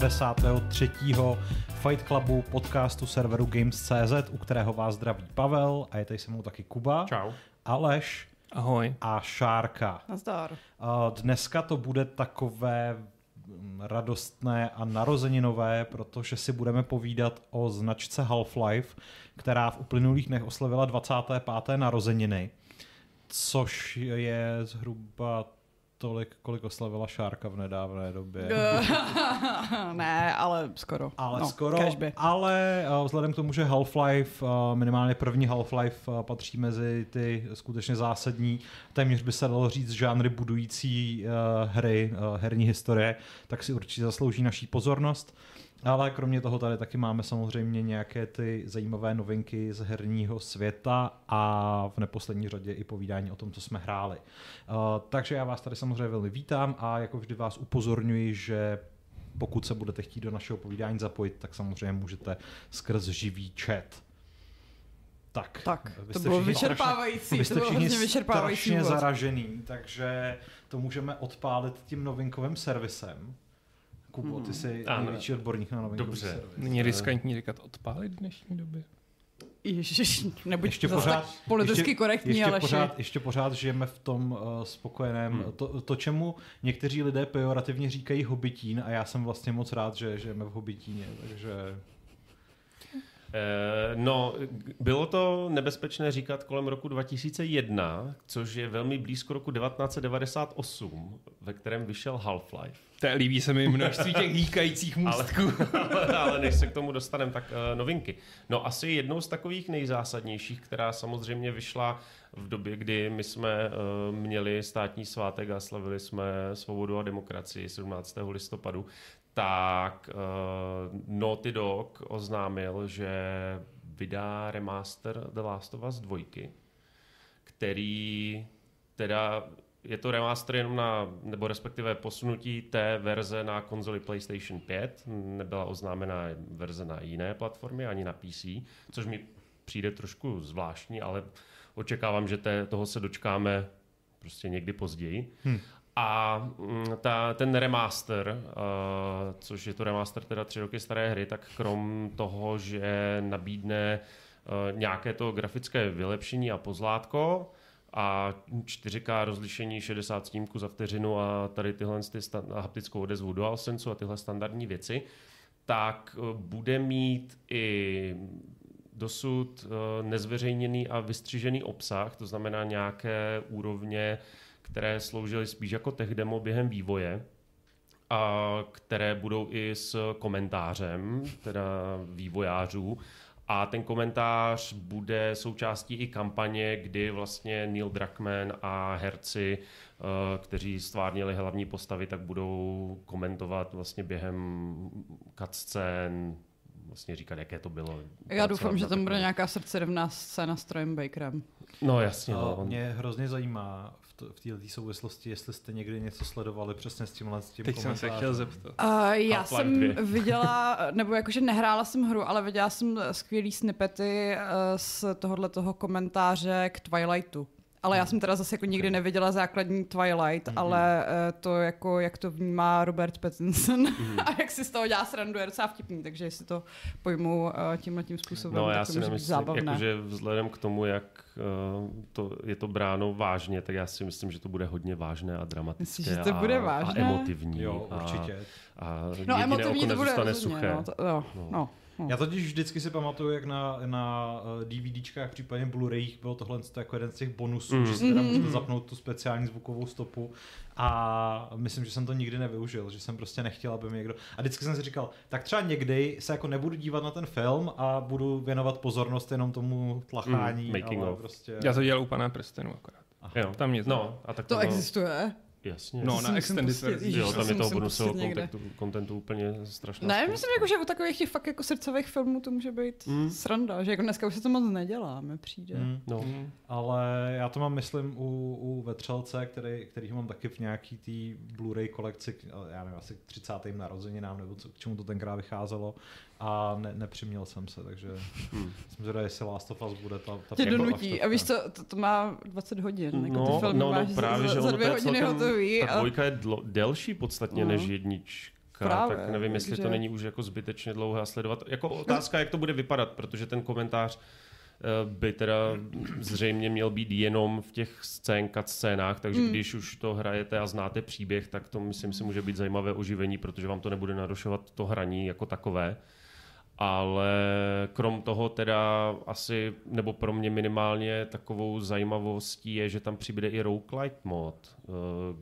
653. Fight Clubu podcastu serveru Games.cz, u kterého vás zdraví Pavel a je tady se mnou taky Kuba. Čau. Aleš. Ahoj. A Šárka. Nazdar. Dneska to bude takové mm, radostné a narozeninové, protože si budeme povídat o značce Half-Life, která v uplynulých dnech oslavila 25. narozeniny, což je zhruba tolik, kolik oslavila Šárka v nedávné době. ne, ale skoro. Ale no, skoro, cashby. ale uh, vzhledem k tomu, že Half-Life, uh, minimálně první Half-Life uh, patří mezi ty skutečně zásadní, téměř by se dalo říct žánry budující uh, hry, uh, herní historie, tak si určitě zaslouží naší pozornost. Ale kromě toho tady taky máme samozřejmě nějaké ty zajímavé novinky z herního světa a v neposlední řadě i povídání o tom, co jsme hráli. Uh, takže já vás tady samozřejmě velmi vítám a jako vždy vás upozorňuji, že pokud se budete chtít do našeho povídání zapojit, tak samozřejmě můžete skrz živý chat. Tak, Tak, vy to jste bylo vyčerpávající, strašně- to bylo všichni hrozně vyčerpávající strašně úvod. zaražený, takže to můžeme odpálit tím novinkovým servisem. Kubo, ty jsi Ano. největší odborník na novinkový Dobře. servis. Není riskantní říkat odpálit v dnešní době? Ježiš, nebuď Ještě pořád, politicky ještě, korektní, ještě ale pořád, ještě pořád žijeme v tom uh, spokojeném, Hmm. hmm. to, to, čemu někteří lidé pejorativně říkají hobitín a já jsem vlastně moc rád, že žijeme v hobitíně, takže Eh, No, bylo to nebezpečné říkat kolem roku 2001, což je velmi blízko roku 1998, ve kterém vyšel Half-Life. To líbí se mi množství těch hýkajících Ale, můstků. ale, ale než se k tomu dostaneme, tak uh, novinky. No asi jednou z takových nejzásadnějších, která samozřejmě vyšla v době, kdy my jsme uh, měli státní svátek a slavili jsme svobodu a demokracii 17. listopadu, tak uh, Naughty Dog oznámil, že vydá remaster The Last of Us 2, který teda je to remaster jenom na, nebo respektive posunutí té verze na konzoli PlayStation 5. Nebyla oznámena verze na jiné platformě, ani na PC, což mi přijde trošku zvláštní, ale očekávám, že té, toho se dočkáme prostě někdy později. Hmm. A mm, ta, ten remaster, uh, což je to remaster teda tři roky staré hry, tak krom toho, že nabídne uh, nějaké to grafické vylepšení a pozlátko, a 4K rozlišení 60 snímků za vteřinu a tady tyhle ty a haptickou odezvu DualSense a tyhle standardní věci, tak eh, bude mít i dosud eh, nezveřejněný a vystřižený obsah, to znamená nějaké úrovně, které sloužily spíš jako tech demo během vývoje, a které budou i s komentářem, teda vývojářů. A ten komentář bude součástí i kampaně, kdy vlastně Neil Druckmann a herci, eh, kteří stvárnili hlavní postavy, tak budou komentovat vlastně během cutscén, vlastně říkat, jaké to bylo. já doufám, že tam bude nějaká srdcerivná scéna s Trojem Bakerem. No jasně. No, on- mě hrozně zajímá v, to, v této souvislosti, jestli jste někdy něco sledovali přesně s tímhle s tím Teď jsem se chtěl zeptat. Uh, já Half-Life jsem 2. viděla, nebo jakože nehrála jsem hru, ale viděla jsem skvělý snippety uh, z tohohle toho komentáře k Twilightu. Ale já jsem teda zase jako nikdy neviděla základní Twilight, mm-hmm. ale uh, to jako, jak to vnímá Robert Pattinson mm-hmm. a jak si z toho dělá srandu, je docela vtipný, takže jestli to pojmu uh, tímhle tím způsobem, No, já tak to si může být nemyslím, zábavné. jakože vzhledem k tomu, jak uh, to, je to bráno vážně, tak já si myslím, že to bude hodně vážné a dramatické Myslíš, že to a, bude a vážné? emotivní. Jo, a, určitě. A No jediné emotivní to bude suché. no, to, jo, No. no. No. Já totiž vždycky si pamatuju, jak na, na eh, DVDčkách, případně Blu-rayích bylo tohle jako jeden z těch bonusů, Mm. že si teda můžete zapnout tu speciální zvukovou stopu a myslím, že jsem to nikdy nevyužil, že jsem prostě nechtěl, aby mi někdo... A vždycky jsem si říkal, tak třeba někdy se jako nebudu dívat na ten film a budu věnovat pozornost jenom tomu tlachání, Mm, making ale of. prostě... Já to dělal u pana prstenu akorát. Jo. Tam nic. No, a tak To to existuje. Jasně. No, na extended pustit, verzi. jo, to tam je toho bonusového někde. kontentu, kontentu úplně strašná Ne, spousta. myslím, jako, že u takových těch fakt jako srdcových filmů to může být Mm. sranda, že jako dneska už se to moc nedělá, mi přijde. Mm. No. Mm. Ale já to mám, myslím, u, u Vetřelce, který, který mám taky v nějaký té Blu-ray kolekci, já nevím, asi k 30. narozeninám, nebo co, k čemu to tenkrát vycházelo a ne, nepřiměl jsem se, takže Hmm. jsem zvědavý, jestli Last of Us bude ta, ta Tě jako donutí. aktovka. A víš co, to, to má 20 hodin. Jako No, ty filmy no, no, máš právě, za, že za ono dvě to je hodiny celkem- hotový. ví. Ta a- dvojka je dlo, delší podstatně No. než jednička, Právě, tak nevím, jestli takže- to není už jako zbytečně dlouhé a sledovat. Jako otázka, jak to bude vypadat, protože ten komentář eh, by teda zřejmě měl být jenom v těch scénkat scénách, takže Hmm. když už to hrajete a znáte příběh, tak to myslím si může být zajímavé oživení, protože vám to nebude narušovat to hraní jako takové. Ale krom toho teda asi, nebo pro mě minimálně takovou zajímavostí je, že tam přibude i roguelite mod, eh,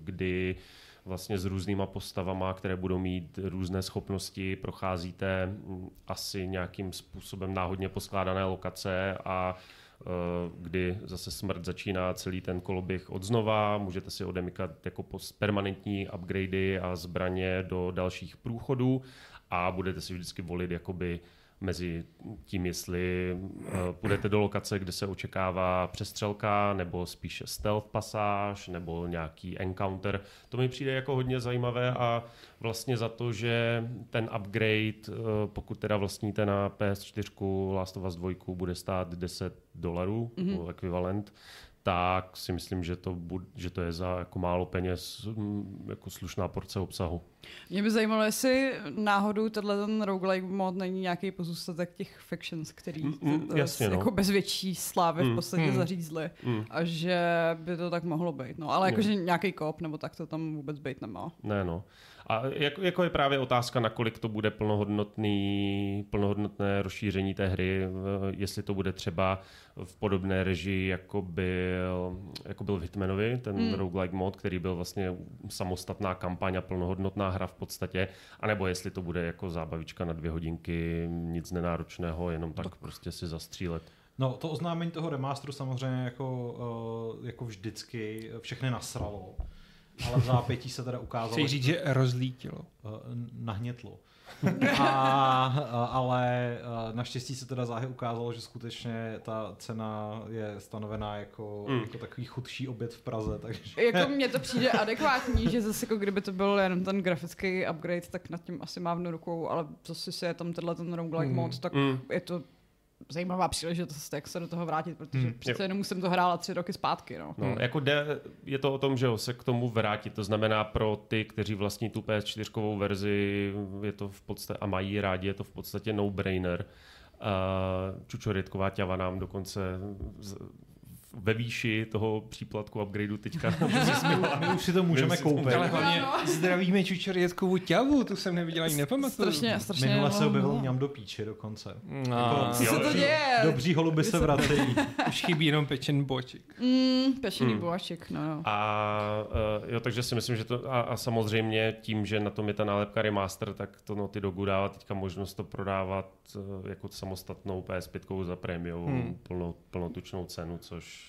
kdy vlastně s různýma postavama, které budou mít různé schopnosti, procházíte mm, asi nějakým způsobem náhodně poskládané lokace a eh, kdy zase smrt začíná celý ten koloběh od znova, můžete si odemykat jako permanentní upgradey a zbraně do dalších průchodů a budete si vždycky volit jakoby mezi tím, jestli uh, půjdete do lokace, kde se očekává přestřelka, nebo spíše stealth pasáž, nebo nějaký encounter. To mi přijde jako hodně zajímavé a vlastně za to, že ten upgrade, uh, pokud teda vlastníte na PS4 Last of Us 2, bude stát 10 dolarů, mm-hmm. ekvivalent, tak si myslím, že to, bud, že to je za jako málo peněz mm, jako slušná porce obsahu. Mě by zajímalo, jestli náhodou tenhle ten roguelike mod není nějaký pozůstatek těch factions, který Mm, mm, jasně, no. jako bez větší slávy v Mm, podstatě mm. zařízli. Mm. A že by to tak mohlo být. No, ale Jo. jakože nějaký kop nebo tak to tam vůbec být nemá. Ne, no. A jako, jako je právě otázka, nakolik to bude plnohodnotný, plnohodnotné rozšíření té hry, eh, jestli to bude třeba v podobné režii, jako byl, jako byl v Hitmanovi, ten Hmm. mm. roguelike mod, který byl vlastně samostatná kampaň a plnohodnotná hra v podstatě, anebo jestli to bude jako zábavička na dvě hodinky, nic nenáročného, jenom tak prostě si zastřílet. No, to oznámení toho remasteru samozřejmě jako, uh, jako vždycky všechny nasralo. Ale v zápětí se teda ukázalo, Chci říct, že rozlítilo. uh, nahnětlo. A, a, ale uh, naštěstí se teda záhy ukázalo, že skutečně ta cena je stanovená jako, Mm. jako takový chudší oběd v Praze, takže Jako mně to přijde adekvátní, že zase jako kdyby to byl jenom ten grafický upgrade, tak nad tím asi mávnu rukou, ale zase si je tam tenhle ten roguelike Mm. mod, tak Mm. je to zajímavá příležitost, jak se do toho vrátit, protože Hmm. přece jenom jsem to hrála tři roky zpátky. No. No, Hmm. jako jde, je to o tom, že jo, se k tomu vrátit. To znamená pro ty, kteří vlastní tu PS4 verzi, je to v podstatě, a mají rádi, je to v podstatě no-brainer. Uh, Čučorytková ťava nám dokonce z, ve výši toho příplatku upgradeu teďka my už si to můžeme koupit. Ale hlavně zdravíme Čučorětkovou ťavu, tu jsem neviděl ani nepamatuju. Strašně, strašně. Minule se no, objevil no. mňam do píči dokonce. No, Co se to děje? Dobří holuby se vracejí. už chybí jenom pečen boček. Mm, pešený Hmm. boáček, no, no. A uh, jo, takže si myslím, že to a, a samozřejmě tím, že na tom je ta nálepka remaster, tak to Naughty Dogu dává teďka možnost to prodávat uh, jako samostatnou PS5 za prémiovou Hmm. hmm. plno, plnotučnou cenu, což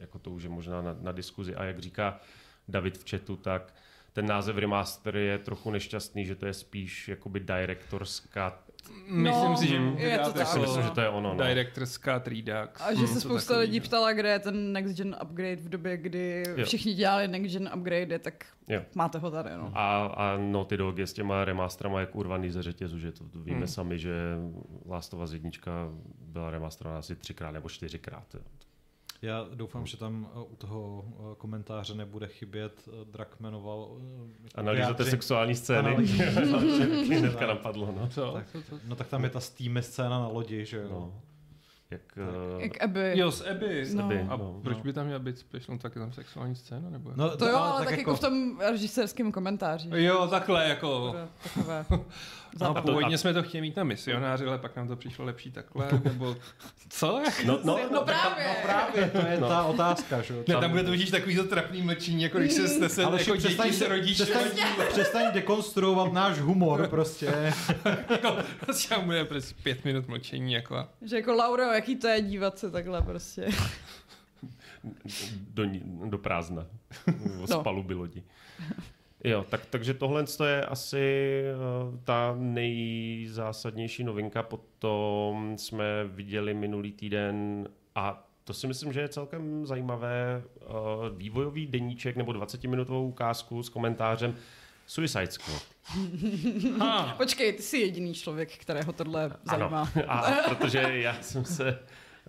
jako to už je možná na, na diskuzi. A jak říká David v chatu, tak ten název remaster je trochu nešťastný, že to je spíš jakoby director's cut. Myslím No, si, že je to tak, jako myslím, že to je ono. No. Director's Cut Redux. A že se spousta lidí ptala, kde je ten next gen upgrade v době, kdy Jo. všichni dělali next gen upgrade, tak Jo. máte ho tady, no. A, a Naughty Dog je s těma remasterama jak urvaný ze řetězu, že to víme Hmm. hmm. sami, že Last of Us 1 byla remasterovaná asi třikrát nebo čtyřikrát. jo. Já doufám, že tam uh, u toho uh, komentáře nebude chybět Drakmanova uh, Analýzujete vyjádření. sexuální scény. Hnedka napadlo, no. Co? Tak. Co, co? No tak tam je ta Steam scéna na lodi, že jo. no. Jak, uh, Jak Abby. Jo, z Abby. No. Abby, A no. proč No. by tam měla být special, tak je tam sexuální scéna? Nebo? No, To jo, ale tak, jako v tom režisérském komentáři. Jo, takhle jako... Takové-. No, původně jsme to chtěli mít na misionáři, ale pak nám to přišlo lepší takhle, nebo co? Jak? no, no, No právě. No právě, to je No. ta otázka, že jo. Ne, tam bude to vidíš takový to trapný mlčení, jako když se jste se Ale jako přestaň, děti se rodíš. přestaň, přestaň dekonstruovat náš humor prostě. jako, prostě bude prostě pět minut mlčení, jako Že jako Lauro, jaký to je dívat se takhle prostě. do, do prázdna. No. Z paluby lodi. Jo, tak, takže tohle je asi eh, ta nejzásadnější novinka. Potom jsme viděli minulý týden a to si myslím, že je celkem zajímavé eh, vývojový deníček nebo 20-minutovou ukázku s komentářem Suicide Squad. ha, Počkej, ty jsi jediný člověk, kterého tohle zajímá. Ano, a protože já jsem se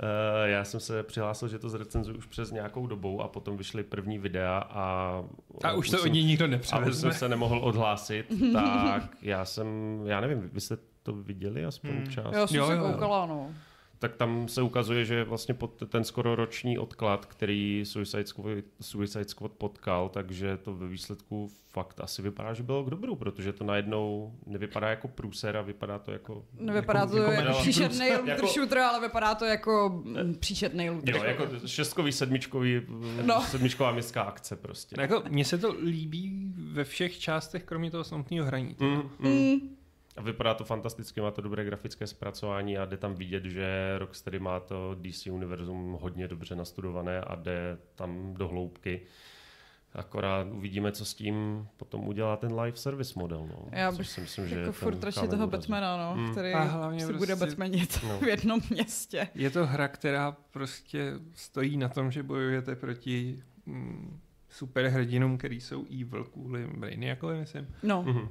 Uh, já jsem se přihlásil, že to zrecenzuji už přes nějakou dobou a potom vyšly první videa a... A už to jsem, od ní nikdo A už jsem se nemohl odhlásit, tak já jsem, já nevím, vy jste to viděli aspoň Hmm. část? Já jsem Jo, se jo, jo. koukala, no. Tak tam se ukazuje, že vlastně pod ten skoro roční odklad, který Suicide Squad, Suicide Squad potkal, takže to ve výsledku fakt asi vypadá, že bylo k dobru, protože to najednou nevypadá jako průser a vypadá to jako... Nevypadá jako, to jako, příšerný průser. looter jako, shooter, ale vypadá to jako mm, příšerný looter. Jo, jako šestkový, sedmičkový, No. no. sedmičková městská akce prostě. No Jako, mně se to líbí ve všech částech, kromě toho samotného hraní. Mm, mm. Mm. A vypadá to fantasticky, má to dobré grafické zpracování a jde tam vidět, že Rocksteady má to DC univerzum hodně dobře nastudované a jde tam do hloubky. Akorát uvidíme, co s tím potom udělá ten live service model. No. Já Což bych si myslím, že jako je furt ten radši toho. Batmana, no, Mm. který A hlavně si prostě- bude Batmanit no. v jednom městě. Je to hra, která prostě stojí na tom, že bojujete proti mm, superhrdinům, který jsou evil kvůli Brainiakovi, myslím. No, Mhm.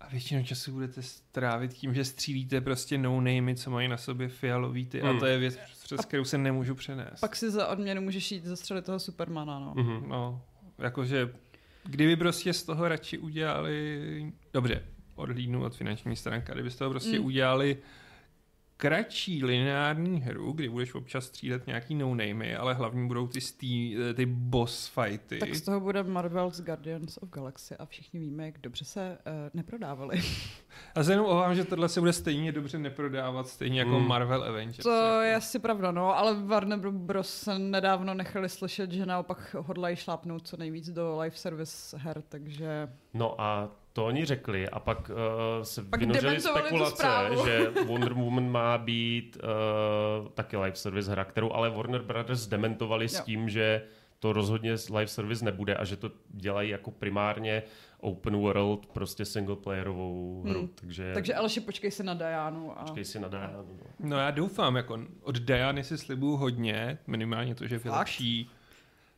A většinu času budete strávit tím, že střílíte prostě no namey, co mají na sobě fialový ty. Hmm. A to je věc, přes kterou se nemůžu přenést. pak si za odměnu můžeš jít zastřelit toho Supermana, no. Mhm. No, jakože kdyby prostě z toho radši udělali, dobře, odhlídnu od finanční stránky, kdyby z toho prostě Mm. udělali kratší lineární hru, kdy budeš občas střílet nějaký no namey, ale hlavně budou ty, stý, ty boss fighty. Tak z toho bude Marvel's Guardians of Galaxy a všichni víme, jak dobře se uh, neprodávali. A se jenom obávám, že tohle se bude stejně dobře neprodávat, stejně jako Mm. Marvel Avengers. To jako. je asi pravda, no, ale Warner Bros. se nedávno nechali slyšet, že naopak hodlají šlápnout co nejvíc do live service her, takže No a to oni řekli a pak uh, se Pak vynořily spekulace, že Wonder Woman má být uh, taky live service hra, kterou ale Warner Brothers dementovali s Jo. tím, že to rozhodně live service nebude a že to dělají jako primárně open world, prostě singleplayerovou hru. Hmm. Takže, Takže Alši, počkej se na Dianu. A... počkej si na Dianu. No. No já doufám, jako od Diany si slibuju hodně, minimálně to, že vylepší.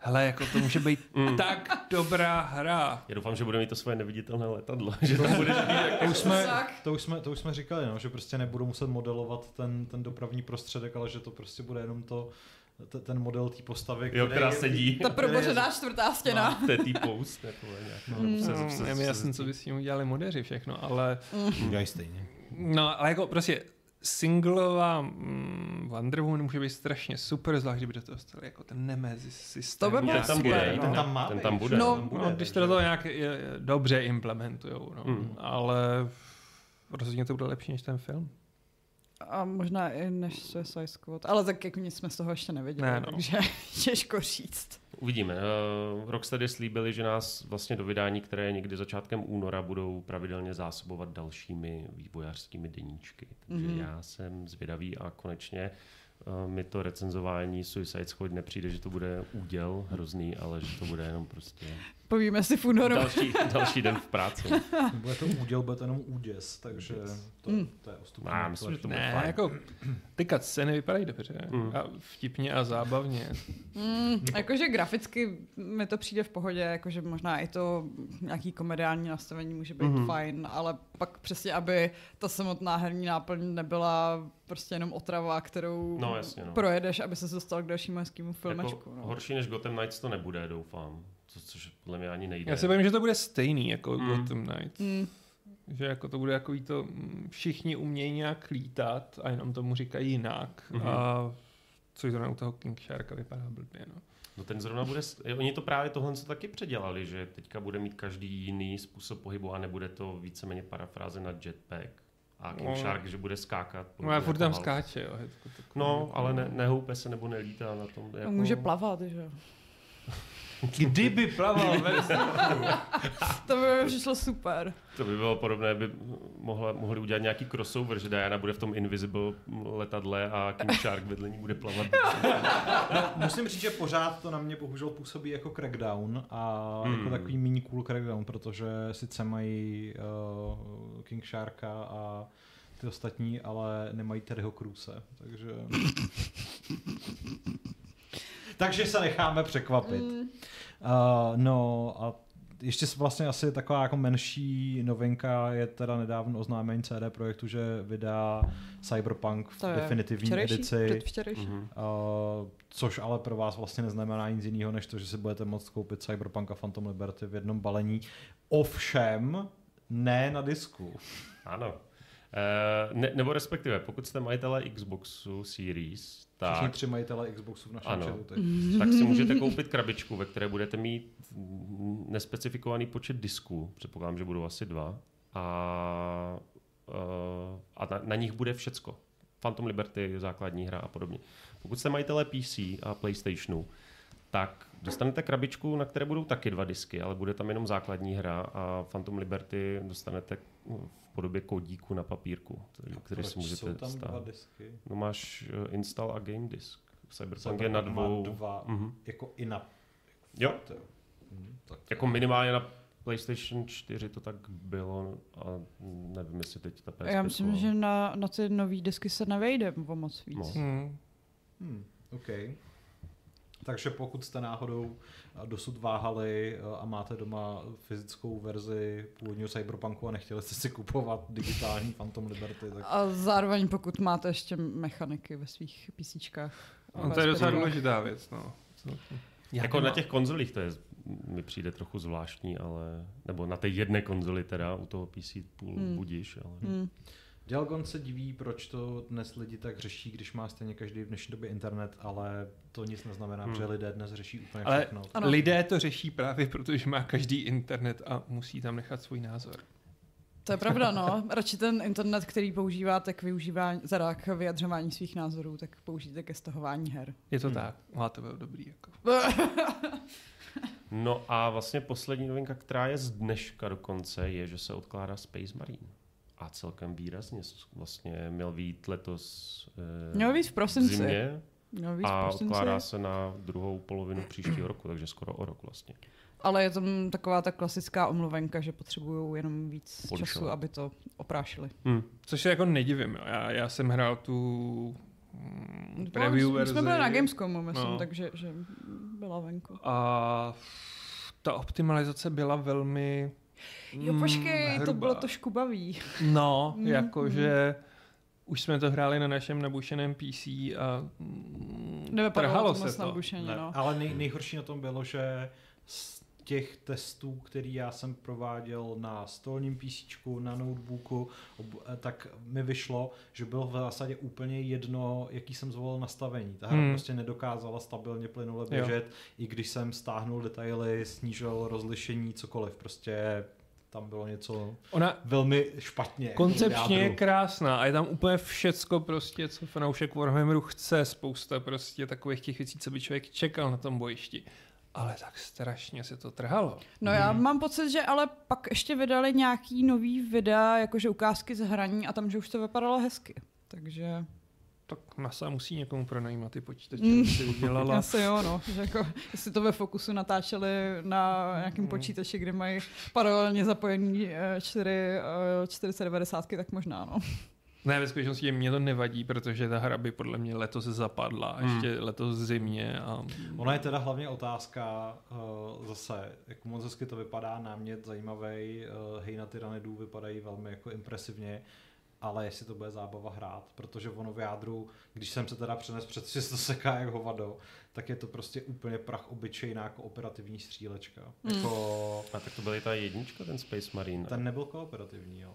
Hele, jako to může být Mm. tak dobrá hra. Já doufám, že bude mít to svoje neviditelné letadlo, že tam bude To už, jsme, to, už jsme, to už jsme říkali, no, že prostě nebudou muset modelovat ten, ten dopravní prostředek, ale že to prostě bude jenom to, t- ten model té postavy, jo, která sedí. Ta probořená čtvrtá stěna. To je tý post, jako nějak, No. nebo se- No, se- je mi se- jasný, co by s tím udělali modeři všechno, ale Udělají stejně. no, ale jako prostě singlová mm, Wonder Woman může být strašně super, zvlášť kdyby do toho stali jako ten Nemesis systém. To by bylo Ten tam bude, no. Ten tam má ten tam bude. No, bude, No, když to toho nějak je, je, dobře implementujou, no. Mm. ale rozhodně to bude lepší než ten film. A možná i než Suicide Squad. Ale tak jako nic jsme z toho ještě neviděli, Ne, no. takže těžko říct. Uvidíme. Uh, Rocksteady slíbili, že nás vlastně do vydání, které je někdy začátkem února, budou pravidelně zásobovat dalšími vývojářskými deníčky. Takže Mhm. mm-hmm. já jsem zvědavý a konečně uh, mi to recenzování Suicide Squad nepřijde, že to bude úděl hrozný, ale že to bude jenom prostě Povíme si v únoru. další, další den v práci. Bude to úděl, bude to jenom úděs, takže to, Mm. to je ostupné. Já myslím, že to bude Ne, fajn. jako ty scény vypadají dobře Mm. a vtipně a zábavně. Mm, jakože graficky mi to přijde v pohodě, jakože možná i to nějaký komediální nastavení může být mm-hmm. fajn, ale pak přesně, aby ta samotná herní náplň nebyla prostě jenom otrava, kterou No, jasně, no. projedeš, aby se dostal k dalšímu hezkému filmečku. Jako, no. horší než Gotham Knights to nebude, doufám. Co, což podle mě ani nejde. Já si bojím, že to bude stejný jako Mm. Gotham Knights. Mm, Že jako to bude jako to, mm, všichni umějí nějak lítat a jenom tomu říkají jinak. Mhm. Mm-hmm. A což zrovna u toho King Sharka vypadá blbě. No. No ten zrovna bude, oni to právě tohle co taky předělali, že teďka bude mít každý jiný způsob pohybu a nebude to víceméně parafráze na jetpack. A King No. Shark, že bude skákat. No a podobně furt jako tam Hulk. skáče. Jo. To takový- No, ale ne, nehoupe se nebo nelítá na tom. a Jako... může plavat, že jo. Kdyby plaval ve vzduchu. To by mi přišlo super. To by bylo podobné, by mohla, mohli udělat nějaký crossover, že Diana bude v tom Invisible letadle a King Shark vedle ní bude plavat. Musím říct, že pořád to na mě bohužel působí jako crackdown a Hmm. jako takový mini cool crackdown, protože sice mají uh, King Sharka a ty ostatní, ale nemají Terryho Cruise, takže... takže se necháme překvapit. Mm, Uh, no a ještě vlastně asi taková jako menší novinka je teda nedávno oznámení CD Projektu, že vydá Cyberpunk v To je definitivní včerejší, edici. Uh, což ale pro vás vlastně neznamená nic jiného, než to, že si budete moct koupit Cyberpunk a Phantom Liberty v jednom balení. Ovšem, ne na disku. Ano. Uh, ne, nebo respektive, pokud jste majitelé Xboxu Series, Všichni tak, tři majitele Xboxu v našem Ano. chatu. teď. tak si můžete koupit krabičku, ve které budete mít nespecifikovaný počet disků. Předpokládám, že budou asi dva. A, uh, a na, na nich bude všecko. Phantom Liberty, základní hra a podobně. Pokud jste majitelé PC a PlayStationu, tak dostanete krabičku, na které budou taky dva disky, ale bude tam jenom základní hra a Phantom Liberty dostanete podobě kódíku na papírku, který, který si můžete jsou tam stát. dva disky? No máš eh, install a game disk. Cyberpunk je na má dvou. dva, Mhm. jako i na... Jo. To, mhm, tak to Jako minimálně na PlayStation 4 to tak bylo a nevím, jestli teď ta PS5. Já myslím, že na, na ty nový disky se nevejde o moc víc. No. Hmm. Hmm, OK. Takže pokud jste náhodou eh, dosud váhali eh, a máte doma fyzickou verzi původního Cyberpunku a nechtěli jste si kupovat digitální Phantom Liberty, tak A zároveň pokud máte ještě mechaniky ve svých PCčkách. No, to je docela důležitá věc, no. Já Jako na těch konzolích to je, mi přijde trochu zvláštní, ale, nebo na té jedné konzoli teda, u toho PC půl Hmm. budíš, ale... Hmm. Dialgon se diví, proč to dnes lidi tak řeší, když má stejně každý v dnešní době internet, ale to nic neznamená, Hmm. že lidé dnes řeší úplně Ale všechno. Ano. lidé to řeší právě proto, že má každý internet a musí tam nechat svůj názor. To je pravda, no. Radši ten internet, který používáte k využívání, teda k vyjadřování svých názorů, tak použijte ke stahování her. Je to Hmm. tak, máte to dobrý. Jako. No a vlastně poslední novinka, která je z dneška dokonce, je, že se odkládá Space Marine. A celkem výrazně vlastně měl být letos eh, Měl být v prosinci. zimě Měl víc a prosince, odkládá se na druhou polovinu příštího roku, takže skoro o rok vlastně. ale je tam taková ta klasická omluvenka, že potřebují jenom víc Polišovat. času, aby to oprášili. Hm. Což se jako nedivím. Jo. Já, já jsem hrál tu mm, No, preview my verzi. jsme byli na Gamescomu, myslím, No. takže že byla venku. A ta optimalizace byla velmi Jo, mm, počkej, to hrubá. bylo trošku baví. No, Mm, jakože už jsme to hráli na našem nabušeném PC a mm, Nevypadalo trhalo to se to. nabušeně, Ne, no. Ale nej, nejhorší na tom bylo, že těch testů, který já jsem prováděl na stolním PC, na notebooku, eh, tak mi vyšlo, že bylo v zásadě úplně jedno, jaký jsem zvolil nastavení. Ta hra Hmm. prostě nedokázala stabilně plynule Jo. běžet, i když jsem stáhnul detaily, snížil rozlišení, cokoliv. Prostě tam bylo něco Ona velmi špatně. jako koncepčně je krásná a je tam úplně všecko prostě, co fanoušek Warhammeru chce, spousta prostě takových těch věcí, co by člověk čekal na tom bojišti. Ale tak strašně se to trhalo. No já mám pocit, že ale pak ještě vydali nějaký nový videa, jakože ukázky z hraní a tam, že už to vypadalo hezky. Takže Tak NASA musí někomu pronajímat ty počítače, Mm. si udělala. asi jo, no. Že jako, jestli to ve Fokusu natáčeli na nějakém Mm. počítači, kde mají paralelně zapojený eh, čtyři, eh, 490, tak možná, no. Ne, ve skutečnosti mě to nevadí, protože ta hra by podle mě letos zapadla, a Hmm. ještě letos zimě. A... Ona je teda hlavně otázka uh, zase, jak moc hezky to vypadá, námět zajímavý, uh, hej na tyranidů vypadají velmi jako impresivně, ale jestli to bude zábava hrát, protože ono v jádru, když jsem se teda přenes před si to seká jak hovado, tak je to prostě úplně prach obyčejná jako operativní střílečka. Hmm. Jako, A tak to byla i ta jednička, ten Space Marine. ten nebyl kooperativní, ale.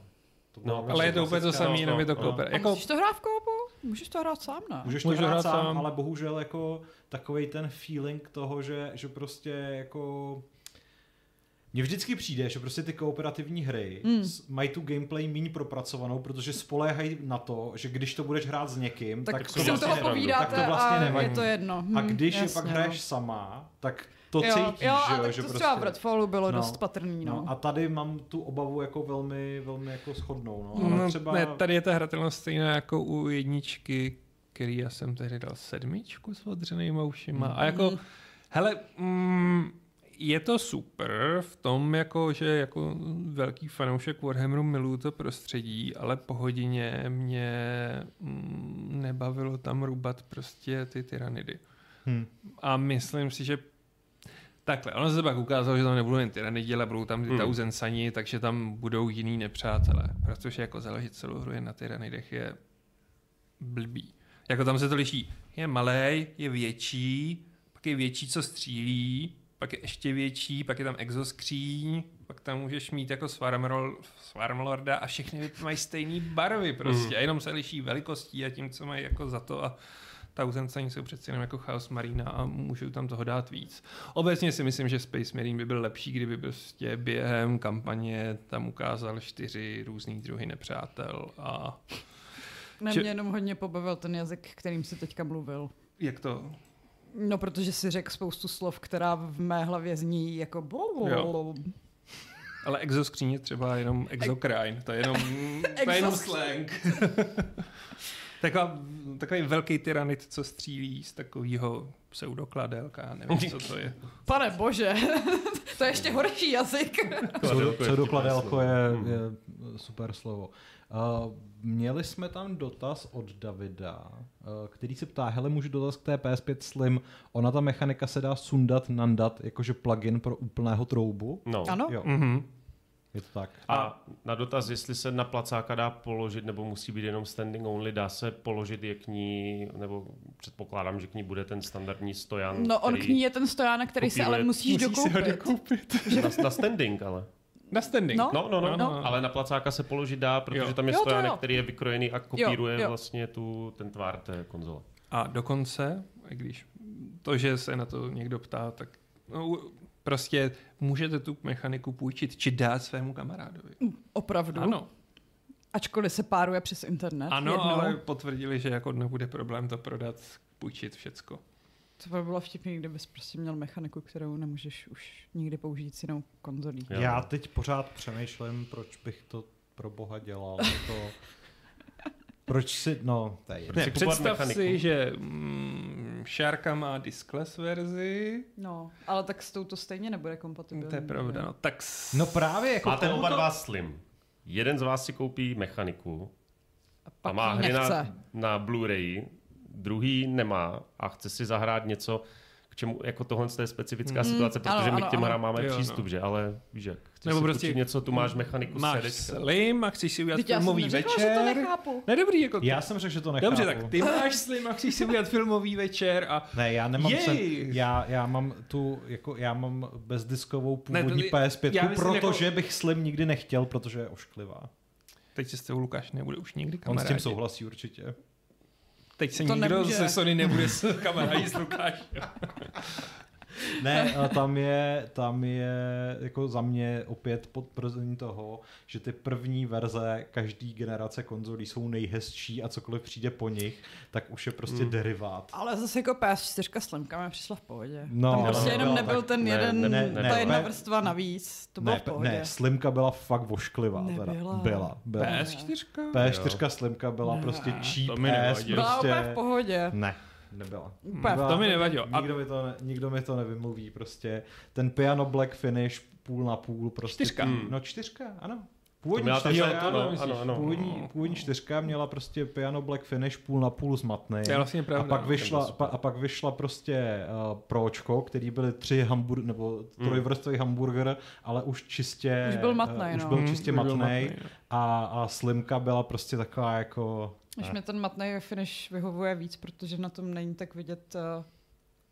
To No, Ale je to úplně to samé, jenom je to no. kooper. A Jako, musíš to hrát v koopu? Můžeš to hrát sám, ne? Můžeš to Můžu hrát, hrát sám, sám. ale bohužel jako takový ten feeling toho, že, že prostě jako mně vždycky přijde, že prostě ty kooperativní hry Hmm. s- mají tu gameplay méně propracovanou, protože spoléhají na to, že když to budeš hrát s někým, tak, tak, to vlastně, toho nevadí. povídáte tak to vlastně a nevadí. je to jedno. A Hm, když je jasně, pak no. hraješ sama, tak to jo, cítíš, jo, a že, tak že to prostě... třeba v Redfallu bylo No. dost patrný, no. No, a tady mám tu obavu jako velmi, velmi jako shodnou, no. Ale no, třeba... ne, tady je ta hratelnost stejná jako u jedničky, který já jsem tehdy dal sedmičku s odřenýma ušima. A jako, Mhm. hele, mm, je to super v tom, jako, že jako velký fanoušek Warhammeru miluju to prostředí, ale po hodině mě mm, nebavilo tam rubat prostě ty tyranidy. Hm. A myslím si, že Takhle, ono se pak ukázalo, že tam nebudou jen tyranidy, ale budou tam ty Hmm. Thousand Sani, takže tam budou jiný nepřátelé. Protože jako založit celou hru jen na tyranidech je blbý. Jako tam se to liší. Je malý, je větší, pak je větší, co střílí, pak je ještě větší, pak je tam exoskříň, pak tam můžeš mít jako Swarmlord- Swarmlorda a všechny mají stejné barvy prostě. Mm. A jenom se liší velikostí a tím, co mají jako za to a Sun jsou přece jenom jako Chaos Marina a můžou tam toho dát víc. Obecně si myslím, že Space Marine by byl lepší, kdyby prostě během kampaně tam ukázal čtyři různý druhy nepřátel a Ne, mě jenom hodně pobavil ten jazyk, kterým si teďka mluvil. jak to No, protože si řekl spoustu slov, která v mé hlavě zní jako... Jo. Ale exoskříň je třeba jenom exokrine, to je jenom, to je jenom slang. Taková, takový velký tyranit, co střílí z takového pseudokladelka, já nevím, co to je. Pane bože, to je ještě horší jazyk. Kladelko je Pseudokladelko je, slovo. je super slovo. Uh, měli jsme tam dotaz od Davida, uh, který se ptá, hele, můžu dotaz k té PS5 Slim, ona ta mechanika se dá sundat, nandat, jakože plugin pro úplného troubu? No. Ano? Jo, Mhm. Je to tak. A na dotaz, jestli se na placáka dá položit, nebo musí být jenom standing only, dá se položit je k ní, nebo předpokládám, že k ní bude ten standardní stojan. No, on k ní je ten stojánek, který si ale kopíruje- musíš Musíš si ho dokoupit. dokoupit. Na, na standing ale. Na standing. No. No, no, no, No. ale na placáka se položit dá, protože Jo. tam je Jo, jo. který je vykrojený a kopíruje jo. vlastně tu, ten tvár té konzole. A dokonce, i když to, že se na to někdo ptá, tak no, prostě můžete tu mechaniku půjčit či dát svému kamarádovi. Opravdu. Ano, Ačkoliv se páruje přes internet. ano jednou. ale potvrdili, že jako nebude problém to prodat, půjčit všecko. To by bylo vtipný, kdybys prostě měl mechaniku, kterou nemůžeš už nikdy použít s jinou konzolí. Jo. Já teď pořád přemýšlím, proč bych to pro boha dělal. To... Proč si, no, to je jedno. Proč Ne, představ mechaniku? si, že mm, Šárka má diskless verzi, No, ale tak s touto stejně nebude kompatibilní. to je pravda, no, tak s... No právě, jako Máte oba dva slim. Jeden z vás si koupí mechaniku A a má hry nechce. na, na Blu-ray, druhý nemá a chce si zahrát něco, k čemu, jako tohle je specifická Mhm. situace, protože Ano, my ano, k těm hrám máme Jo, no. přístup, že? Ale víš jak, chceš Nebo si prostě něco, tu máš mechaniku máš z CDčka. slim a chceš si udělat Teď já jsem filmový večer. že to nechápu. Ne, dobrý, jako Já jsem řekl, že to nechápu. Dobře, tak ty máš slim a chceš si udělat filmový večer a Ne, já nemám Jej! sen, já, já mám tu, jako já mám bezdiskovou Ne, to původní ty- PS5, já myslím protože jako- bych Slim nikdy nechtěl, protože je ošklivá. teď se s tebou Lukáš nebude už nikdy On s kamarádi. tím souhlasí určitě. Teď se To nikdo nemůže. ze Sony nebude s kamarádí s Lukášem. Ne, a tam je, tam je jako za mě opět potvrzení toho, že ty první verze každý generace konzolí jsou nejhezčí a cokoliv přijde po nich, tak už je prostě Mm. derivát. Ale zase jako PS4 Slimka mi přišla v pohodě. No, Tam prostě jenom nebyla nebyl tak- ten ne, jeden, ne, ne, ta ne, jedna ne. vrstva navíc. To bylo ne, v pohodě. ne, Slimka byla fakt vošklivá. Teda. Nebyla. Byla. byla. PS4? PS4 Slimka byla Ne. prostě cheap To mi. Byla prostě... úplně v pohodě. Ne, nebyla. Úplně v Byla- To mi nevadilo. A Nikdo mi to, ne, nikdo mi to nevymluví, prostě ten piano black finish půl na půl, prostě. Čtyřka. tý- No čtyřka, ano. To Původní měla ta čtyřka, to no, myslíš. ano, ano. původní, původní čtyřka měla prostě piano black finish půl na půl zmatný. To je vlastně pravda. a pak no. vyšla, pa, a pak vyšla prostě uh, pročko, který byly tři hambur, nebo trojvrstvý hamburger, ale už čistě... Už byl matnej, uh, už no. byl čistě už byl matnej. matnej, no. A, a slimka byla prostě taková jako... Až ne. mi ten matný finish vyhovuje víc, protože na tom není tak vidět uh,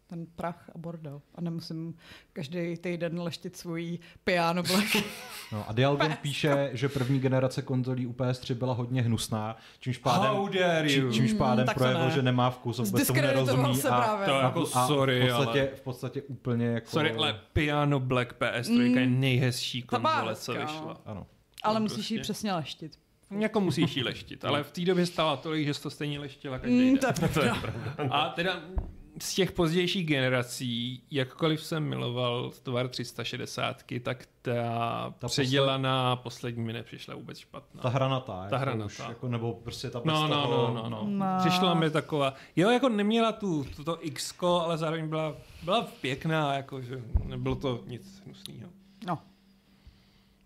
ten prach a bordel. A nemusím každý týden leštit svůj piano black. No a Dialgon píše, že první generace konzolí u PS3 byla hodně hnusná, čímž pádem, How dare či, you? čímž Mm, pádem to projevil, ne. že nemá vkus, vůbec tomu nerozumí se a, právě. To a, jako a sorry, v, podstatě, ale... v podstatě úplně jako... Sorry, ale Piano Black PS3 je Mm. nejhezčí Ta byla konzole, co vyšla. Ano. Ale musíš prostě- ji přesně leštit. Jako musíš jí leštit, ale v té době stála tolik, že jsi to stejně leštila každý Mm, den. to je pravda. A teda z těch pozdějších generací, jakkoliv jsem miloval tvar 360, tak ta, Ta předělaná poslední mi nepřišla vůbec špatná. Ta hranatá. Ta jako hranatá. Už, jako, nebo prostě ta No, no, no, no, no. No. Přišla mi taková, jo, jako neměla tu, to X, ale zároveň byla, byla pěkná, jako, že nebylo to nic hnusného.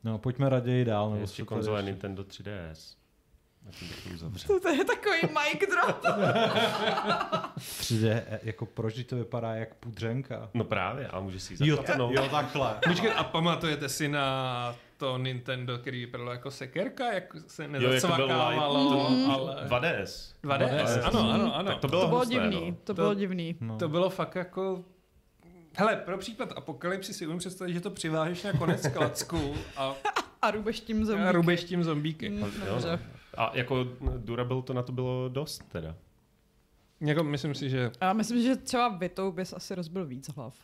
No, pojďme raději dál. Nebo Ještě konzole ještě? Nintendo 3DS. Na tím bych to. To, je takový mic drop. 3D, e, jako proč to vypadá jak pudřenka? No právě, a může si ji Jo, jo, takhle. Počkej, a pamatujete si na to Nintendo, který vypadalo jako sekerka, jak se Jo, jako byl nezacvakávalo, light. ale... 2DS. 2DS, 2DS. ano, ano, ano. Tak to bylo, To bylo husté, divný, No. to To- bylo divný. No. To bylo fakt jako... Hele, pro případ apokalypsy si umím představit, že to přivážeš na konec klacku a, A rubeš tím a zombíky. rubeš tím zombíky. Mm, no. A jako durable to na to bylo dost teda. Jako, myslím si, že Já myslím, že třeba Vitou bys asi rozbil víc hlav.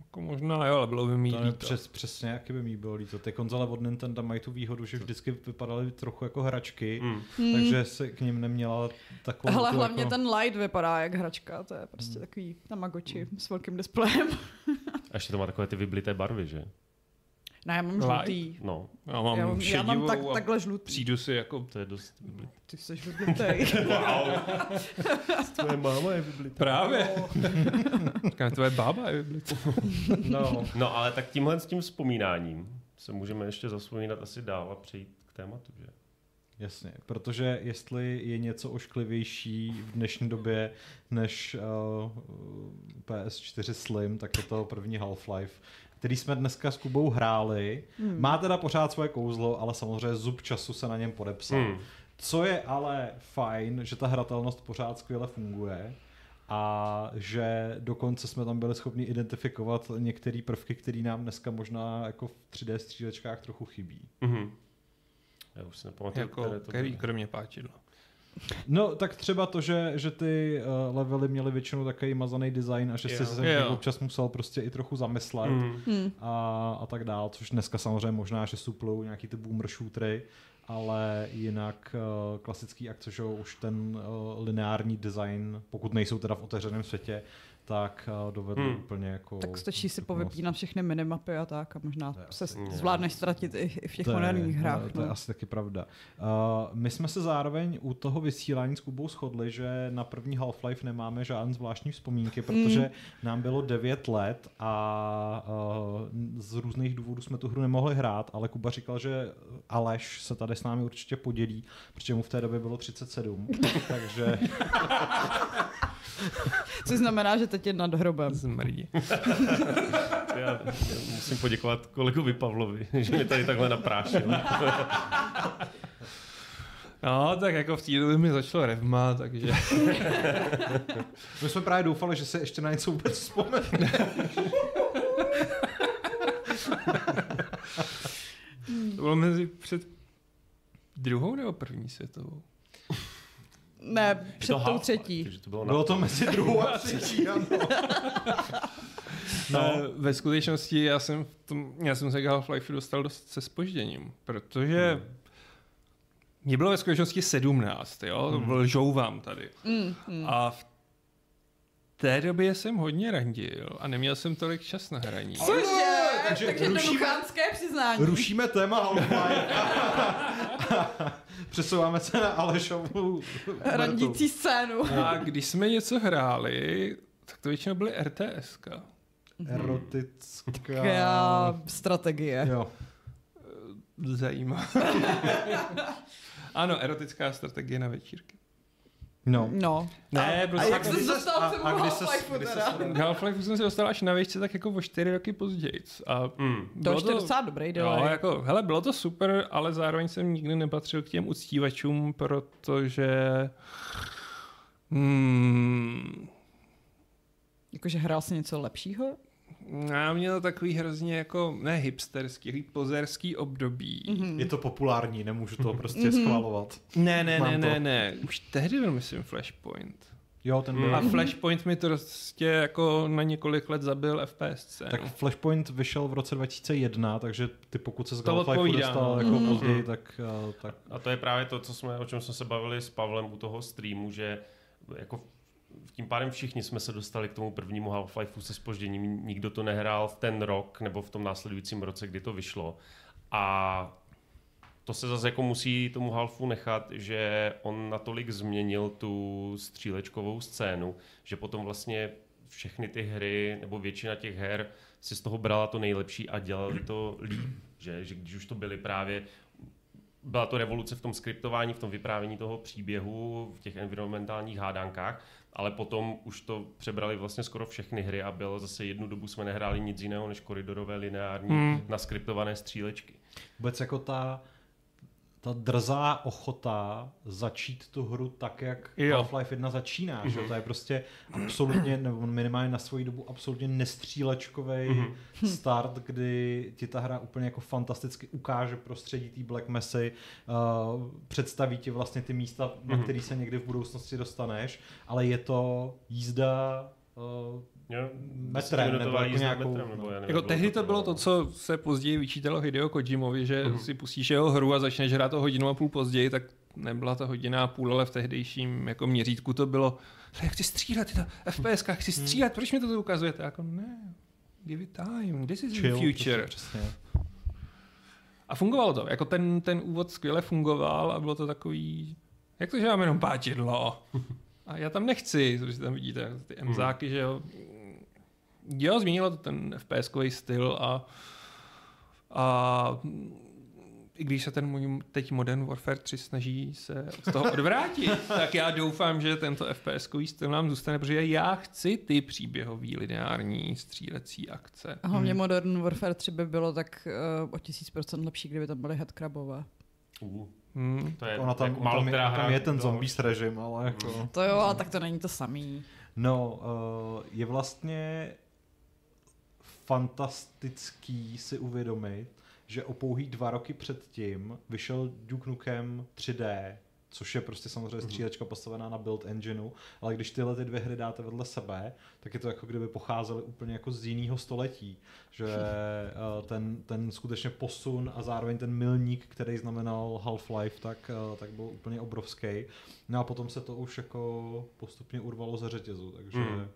Jako možná jo, ale bylo by je líto. přes, přesně, jaký by mi bylo líto. Ty konzole od Nintendo mají tu výhodu, že vždycky vypadaly trochu jako hračky, Mm. Takže se k ním neměla takovou... Hele, tu hlavně jako... ten light vypadá jak hračka, to je prostě Hmm. takový Tamagotchi s velkým displejem. A ještě to má takové ty vyblité barvy, že? Ne, já mám Light? žlutý. No, Já mám Já, mám- já mám tak, a takhle žlutý. přijdu si jako... to je dost. Ty jsi žlutý. Wow. Tvoje máma je vyblitá. Právě. Říkám, tvoje bába je vyblitá. No, No ale tak tímhle s tím vzpomínáním se můžeme ještě zavzpomínat asi dál a přejít k tématu, že? jasně, protože jestli je něco ošklivější v dnešní době než uh, PS4 Slim, tak je to první Half-Life, který jsme dneska s Kubou hráli. Hmm. Má teda pořád svoje kouzlo, ale samozřejmě zub času se na něm podepsal. Hmm. Co je ale fajn, že ta hratelnost pořád skvěle funguje a že dokonce jsme tam byli schopni identifikovat některé prvky, které nám dneska možná jako v 3D střílečkách trochu chybí. Mhm. Já už si nepamatuju, Jako, které to byly. kromě páčidla. No, tak třeba to, že, že ty uh, levely měly většinou takový mazaný design a že jsi se yeah. občas musel prostě i trochu zamyslet Mm. A, a tak dál, což dneska samozřejmě možná, že suplou nějaký ty boomer shootery, ale jinak uh, klasický akce, že už ten uh, lineární design, pokud nejsou teda v otevřeném světě, tak uh, dovedl Hmm. úplně jako... Tak stačí si povypínat všechny minimapy a tak a možná je se asi- zvládneš ztratit i, i v těch je- moderních hrách. To je no. asi taky pravda. Uh, my jsme se zároveň u toho vysílání s Kubou shodli, že na první Half-Life nemáme žádné zvláštní vzpomínky, protože Hmm. nám bylo 9 let a uh, z různých důvodů jsme tu hru nemohli hrát, ale Kuba říkal, že Aleš se tady s námi určitě podělí, protože mu v té době bylo 37, takže Což znamená, že teď je nad hrobem. Zmrdí. Já, já musím poděkovat kolegovi Pavlovi, že mi tady takhle naprášil. No, tak jako v té době mi začalo revma, takže... my jsme právě doufali, že se ještě na něco vůbec vzpomene. To bylo mezi před druhou nebo první světovou? Ne, před tou Half-Life, třetí. Takže to bylo. Bylo to mezi druhou a třetí, ano. No. Ve skutečnosti já jsem, v tom, já jsem se k Half-Life dostal dost se spožděním, protože Hmm. mě bylo ve skutečnosti 17, jo? Hmm. Hmm. Lžou vám tady. Mm, mm. A v té době jsem hodně randil a neměl jsem tolik čas na hraní. Cože? Takže Takže rušíme- přiznání. Rušíme téma Half-Life. Přesouváme se na Alešovu Randící scénu. A když jsme něco hráli, tak to většinou byly RTSka. Erotická... Jaká strategie. Jo. Zajímavé. ano, erotická strategie na večírky. No. No. Ne, a, prostě a jak jsi dostal a- k tomu a kdy teda? K Half-Life jsem se dostal až na výšce tak jako o čtyři roky později. A Mm. To ještě docela dobrý Jo, delay. jako, hele, bylo to super, ale zároveň jsem nikdy nepatřil k těm uctívačům, protože... Hmm, Jakože hrál si něco lepšího? Já měl takový hrozně jako, ne hipsterský, takový pozerský období. Mhm. Je to populární, nemůžu to prostě Mhm. schvalovat. Ne, ne, Mám ne, to. ne, ne. Už tehdy byl, myslím, Flashpoint. Jo, ten Mm. byl. A Flashpoint mi to prostě jako na několik let zabil FPS. Tak Flashpoint vyšel v roce 2001, takže ty pokud se z To Half-Life odpovídá, dostal no. jako Mhm. později, tak, eh, tak A to je právě to, co jsme, o čem jsme se bavili s Pavlem u toho streamu, že jako tím pádem všichni jsme se dostali k tomu prvnímu Half-Lifeu se spožděním. Nikdo to nehrál v ten rok nebo v tom následujícím roce, kdy to vyšlo. A to se zase jako musí tomu Halfu nechat, že on natolik změnil tu střílečkovou scénu, že potom vlastně všechny ty hry, nebo většina těch her si z toho brala to nejlepší a dělali to líp. Že, že když už to byly právě byla to revoluce v tom skriptování, v tom vyprávění toho příběhu, v těch environmentálních hádankách, ale potom už to přebrali vlastně skoro všechny hry a bylo zase jednu dobu jsme nehráli nic jiného než koridorové lineární Hmm. naskriptované střílečky. Vůbec jako ta, ta drzá ochota začít tu hru tak, jak Jo. Half-Life 1 začíná, že? Mhm. to je prostě absolutně, nebo minimálně na svoji dobu absolutně nestřílečkový Mhm. start, kdy ti ta hra úplně jako fantasticky ukáže prostředí té Black Messy, uh, představí ti vlastně ty místa, na Mhm. který se někdy v budoucnosti dostaneš, ale je to jízda uh, Jo? Metrem, nebo jako nějakou- metrem, nebo já nevím, Jako tehdy to bylo to, co se později vyčítalo Hideo Kojimovi, že Mhm. si pustíš jeho hru a začneš hrát to hodinu a půl později, tak nebyla to hodina a půl, ale v tehdejším jako měřítku to bylo, "Ale jak chci střílet, to FPS, jak chci střílet, proč mi to tu ukazujete? Jako ne, give it time, this is the chill. future. Přesně, přesně. A fungovalo to, jako ten, ten úvod skvěle fungoval a bylo to takový, jak to, že mám jenom páčidlo? A já tam nechci, protože tam vidíte ty emzáky, že jo. Jo, změnilo to ten FPS-kový styl a, a i když se ten můj teď Modern Warfare 3 snaží se od toho odvrátit, tak já doufám, že tento FPS-kový styl nám zůstane, protože já chci ty příběhový lineární střílecí akce. A hlavně Modern Warfare 3 by bylo tak uh, o tisíc procent lepší, kdyby tam byly headcrabové. Uh, Hmm. to je Ona tam, jako málo tam, která tam je ten byla- zombies režim, ale jako... To jo, ale tak to není to samý. No, uh, je vlastně fantastický si uvědomit, že o pouhý dva roky předtím vyšel Duke Nukem 3D, což je prostě samozřejmě střílečka postavená na build engineu, ale když tyhle ty dvě hry dáte vedle sebe, tak je to jako kdyby pocházely úplně jako z jiného století, že uh, ten, ten skutečně posun a zároveň ten milník, který znamenal Half-Life, tak, uh, tak byl úplně obrovský. No a potom se to už jako postupně urvalo ze řetězu, takže... Hmm.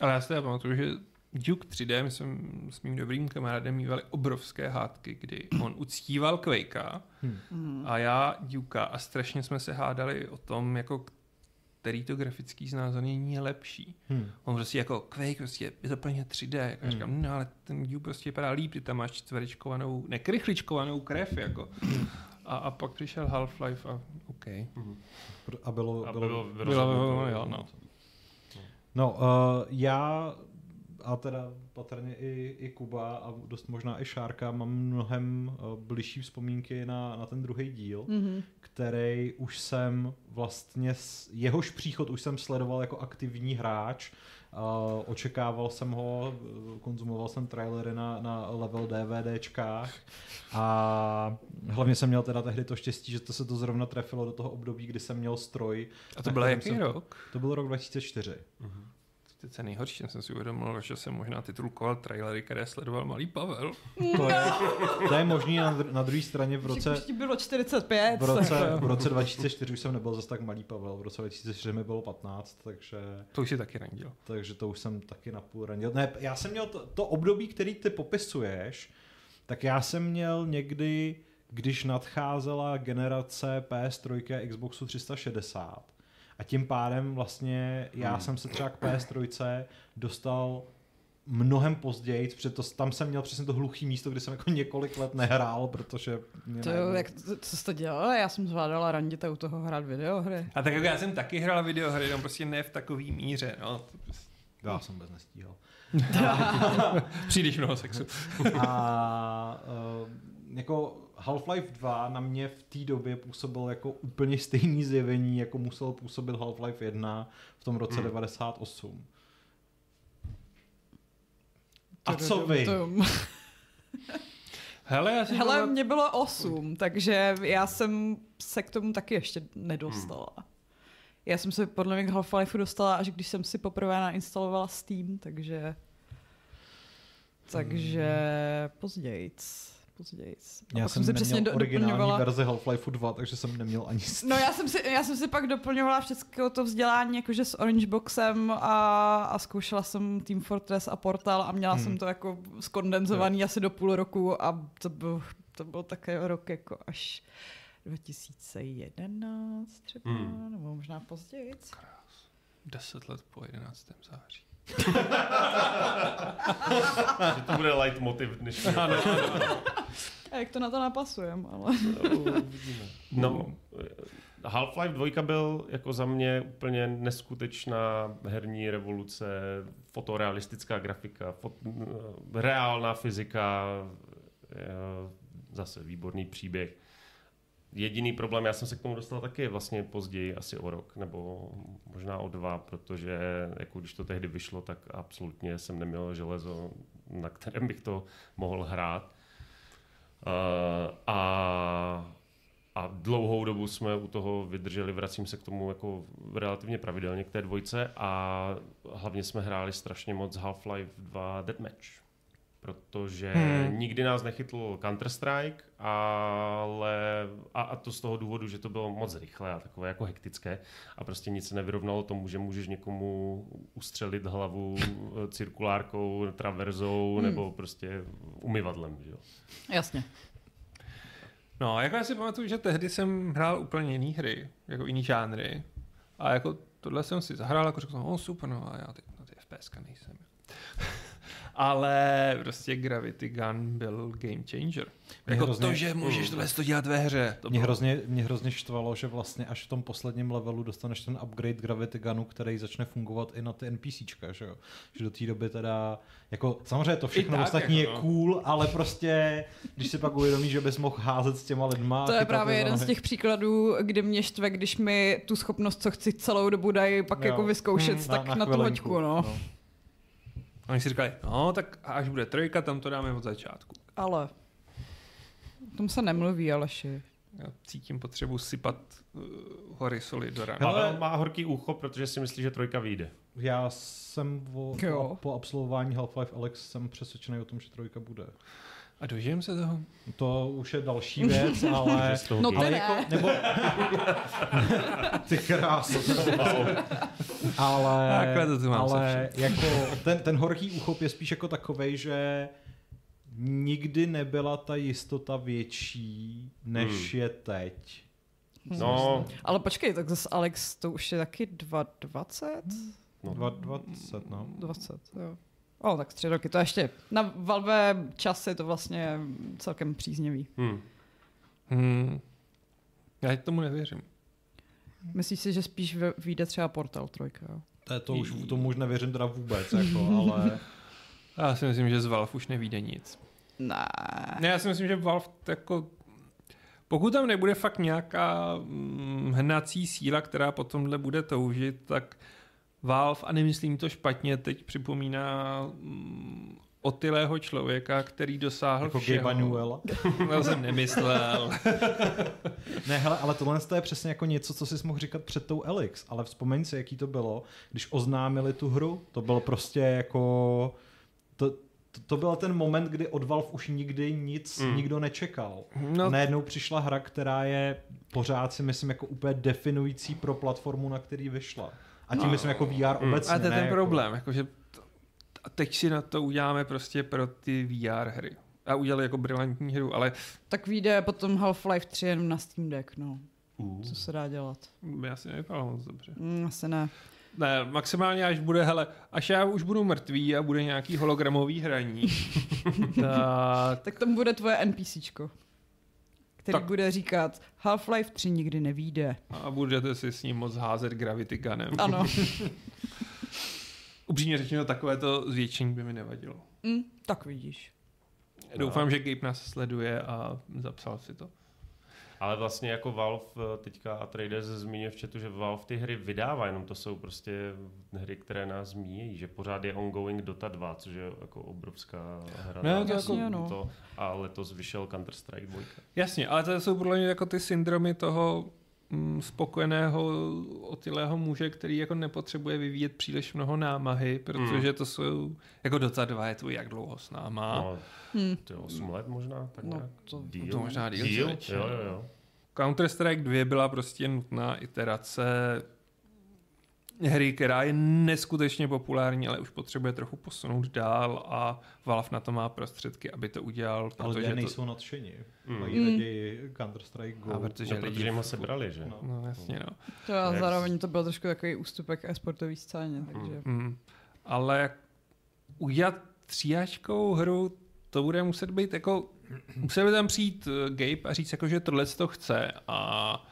Ale já si pamatuju, že Duke 3D, my jsme s mým dobrým kamarádem mývali obrovské hádky, kdy on uctíval Quakea Hmm. a já Dukea a strašně jsme se hádali o tom, jako který to grafický znázornění je lepší. Hmm. On prostě jako Quake prostě je to plně 3D. Já Hmm. říkám, no ale ten Duke prostě vypadá líp, ty tam máš čtverečkovanou, nekrychličkovanou krev jako. A, a pak přišel Half-Life a OK. Pr- A bylo, A bylo, bylo, Bylo, bylo, jo, no. No, uh, já a teda patrně i, i Kuba a dost možná i Šárka mám mnohem uh, bližší vzpomínky na, na ten druhý díl, Mhm. který už jsem vlastně, s, jehož příchod už jsem sledoval jako aktivní hráč, Uh, očekával jsem ho, eh, konzumoval jsem trailery na, na level DVDčkách a hlavně jsem měl teda tehdy to štěstí, že to se to zrovna trefilo do toho období, kdy jsem měl stroj. A to byl jaký jsem- rok? To byl rok 2004. Teď je nejhorší, já jsem si uvědomil, že jsem možná titulkoval trailery, které sledoval malý Pavel. To je, to je možný na, na druhé straně v roce, Už bylo 45. v roce, v roce 2004 už jsem nebyl zase tak malý Pavel, v roce 2004 mi bylo 15, takže, To už si taky randil. takže to už jsem taky napůl ranil. Ne, já jsem měl to, to období, který ty popisuješ, tak já jsem měl někdy, když nadcházela generace PS3 a Xboxu 360 a tím pádem vlastně já jsem se třeba k PS3 dostal mnohem později, protože to, tam jsem měl přesně to hluchý místo, kde jsem jako několik let nehrál, protože mě To jak, to- co jsi to dělala? Já jsem zvládala randit a u toho hrát videohry. A tak jako já jsem taky hrál videohry, jenom prostě ne v takový míře, no. To. Já jsem bez nestíhal. Příliš mnoho sexu. A uh, jako Half-Life 2 na mě v té době působil jako úplně stejný zjevení, jako musel působit Half-Life 1 v tom roce Hmm. 98. A co vy? Hele, já Hele, pamat- mě bylo 8, takže já jsem se k tomu taky ještě nedostala. Já jsem se podle mě k Half-Life dostala, až když jsem si poprvé nainstalovala Steam, takže... Takže pozdějc. Pozdějc. A Já jsem si přesně do, originální doplňovala... verzi Half-Life 2, takže jsem neměl ani s... No já jsem, si, já jsem si pak doplňovala všechno to vzdělání jakože s Orange Boxem a, a zkoušela jsem Team Fortress a Portal a měla Hmm. jsem to jako skondenzovaný asi do půl roku a to byl, to byl takový rok jako až 2011 třeba, Hmm. nebo možná později. Deset let po 11. září. Že to bude light motiv dnešního. A jak to na to napasujeme, ale... No, Half-Life 2 byl jako za mě úplně neskutečná herní revoluce, fotorealistická grafika, fot, reálná fyzika, zase výborný příběh. Jediný problém, já jsem se k tomu dostal taky vlastně později, asi o rok, nebo možná o dva, protože jako když to tehdy vyšlo, tak absolutně jsem neměl železo, na kterém bych to mohl hrát. Uh, a a dlouhou dobu jsme u toho vydrželi, vracím se k tomu jako relativně pravidelně k té dvojce a hlavně jsme hráli strašně moc Half-Life 2 Deathmatch, protože hmm. nikdy nás nechytl Counter-Strike, ale a, a to z toho důvodu, že to bylo moc rychlé a takové jako hektické a prostě nic se nevyrovnalo tomu, že můžeš někomu ustřelit hlavu cirkulárkou, traverzou hmm. nebo prostě umyvadlem. Že jo? Jasně. No, jako já si pamatuju, že tehdy jsem hrál úplně jiný hry, jako jiný žánry. A jako tohle jsem si zahrál, jako řekl jsem, oh super, no a já teď na ty FPS nejsem. Ale prostě Gravity Gun byl game changer. Mě Jako hrozně- to, že můžeš tohle to dělat ve hře. To Mě bylo- hrozně, mě hrozně štvalo, že vlastně až v tom posledním levelu dostaneš ten upgrade Gravity Gunu, který začne fungovat i na ty NPCčka, že jo? Že do té doby teda, jako samozřejmě to všechno tak, ostatní jako je no. cool, ale prostě, když si pak uvědomíš, že bys mohl házet s těma lidma. To je právě jeden z těch příkladů, kdy mě štve, když mi tu schopnost, co chci celou dobu dají, pak Jo. jako vyzkoušet, Hmm, tak na, na tu hoďku, no. A Oni si říkali, no tak až bude trojka, tam to dáme od začátku. Ale o tom se nemluví, Aleši. Já cítím potřebu sypat uh, hory soli do rána. Pavel má horký ucho, protože si myslí, že trojka vyjde. Já jsem o, Jo. po, po absolvování Half-Life Alex jsem přesvědčený o tom, že trojka bude. A dožijem se toho? To už je další věc, ale... No ale ne. jako, nebo... Ty kráso. ale Takhle to tu mám ale jako ten, ten horký úchop je spíš jako takovej, že nikdy nebyla ta jistota větší, než Hmm. je teď. No, Ale počkej, tak zase Alex, to už je taky 2,20? no. 20, no. 20, jo. O, tak tři roky, to ještě. Na Valve čas je to vlastně celkem příznivý. Hm. Hmm. Já tomu nevěřím. Myslíš si, že spíš vy- vyjde třeba Portal 3, jo? To, je to už, tomu už nevěřím teda vůbec, jako, ale Já si myslím, že z Valve už nevíde nic. Ne. Ne, já si myslím, že Valve jako... Pokud tam nebude fakt nějaká mm, hnací síla, která po tomhle bude toužit, tak Valve, a nemyslím to špatně, teď připomíná mm, otylého člověka, který dosáhl jako všeho. Gabe Newell. To jsem nemyslel. Ne, hele, ale tohle je přesně jako něco, co jsi mohl říkat před tou Elix, ale vzpomeň si, jaký to bylo, když oznámili tu hru, to bylo prostě jako... To, to, to byl ten moment, kdy od Valve už nikdy nic Mm. nikdo nečekal. No. No. Najednou přišla hra, která je pořád si myslím jako úplně definující pro platformu, na který vyšla. A tím No. myslím jako VR Mm. obecně. A to je ten jako... problém, jakože t- a teď si na to uděláme prostě pro ty VR hry. A udělali jako brilantní hru, ale Tak vyjde potom Half-Life 3 jenom na Steam Deck, no. Uh. Co se dá dělat? já si nevypadalo moc dobře. Mm, asi ne. Ne, maximálně až bude, hele, až já už budu mrtvý a bude nějaký hologramový hraní, tak Tak tam bude tvoje NPCčko, který Tak. bude říkat Half-Life 3 nikdy nevíde. a budete si s ním moc házet Gravity Gunem. Ano. Upřímně řečeno, takové to zvětšení by mi nevadilo. mm, tak vidíš. Doufám, že Gabe nás sleduje a zapsal si to. Ale vlastně jako Valve eh, teďka a Traders zmínil v chatu, že Valve ty hry vydává, jenom to jsou prostě hry, které nás zmínějí, že pořád je ongoing Dota 2, což je jako obrovská hra. Na to Jasně, to, no. to, a letos vyšel Counter-Strike 2. Jasně, ale to jsou podle mě jako ty syndromy toho spokojeného, otylého muže, který jako nepotřebuje vyvíjet příliš mnoho námahy, protože to jsou, jako Dota 2 je tvůj jak dlouho s náma. No, Hm. to je 8 let možná, tak No, nějak. to- díl. to možná díl, díl? Jo, jo, jo. Counter-Strike 2 byla prostě nutná iterace hry, která je neskutečně populární, ale už potřebuje trochu posunout dál a Valve na to má prostředky, aby to udělal, Ale lidé protože to, nejsou nadšení. Mm. Mají Mm. raději Counter-Strike Go. A protože No, protože lidi- ho sebrali, že? No. No jasně, no. To a Jak- zároveň to byl trošku takový ústupek e-sportový scéně, takže... Mm. Ale jak udělat tříáčkovou hru, to bude muset být jako, musel by tam přijít eh, Gabe a říct jako, že tohle to chce a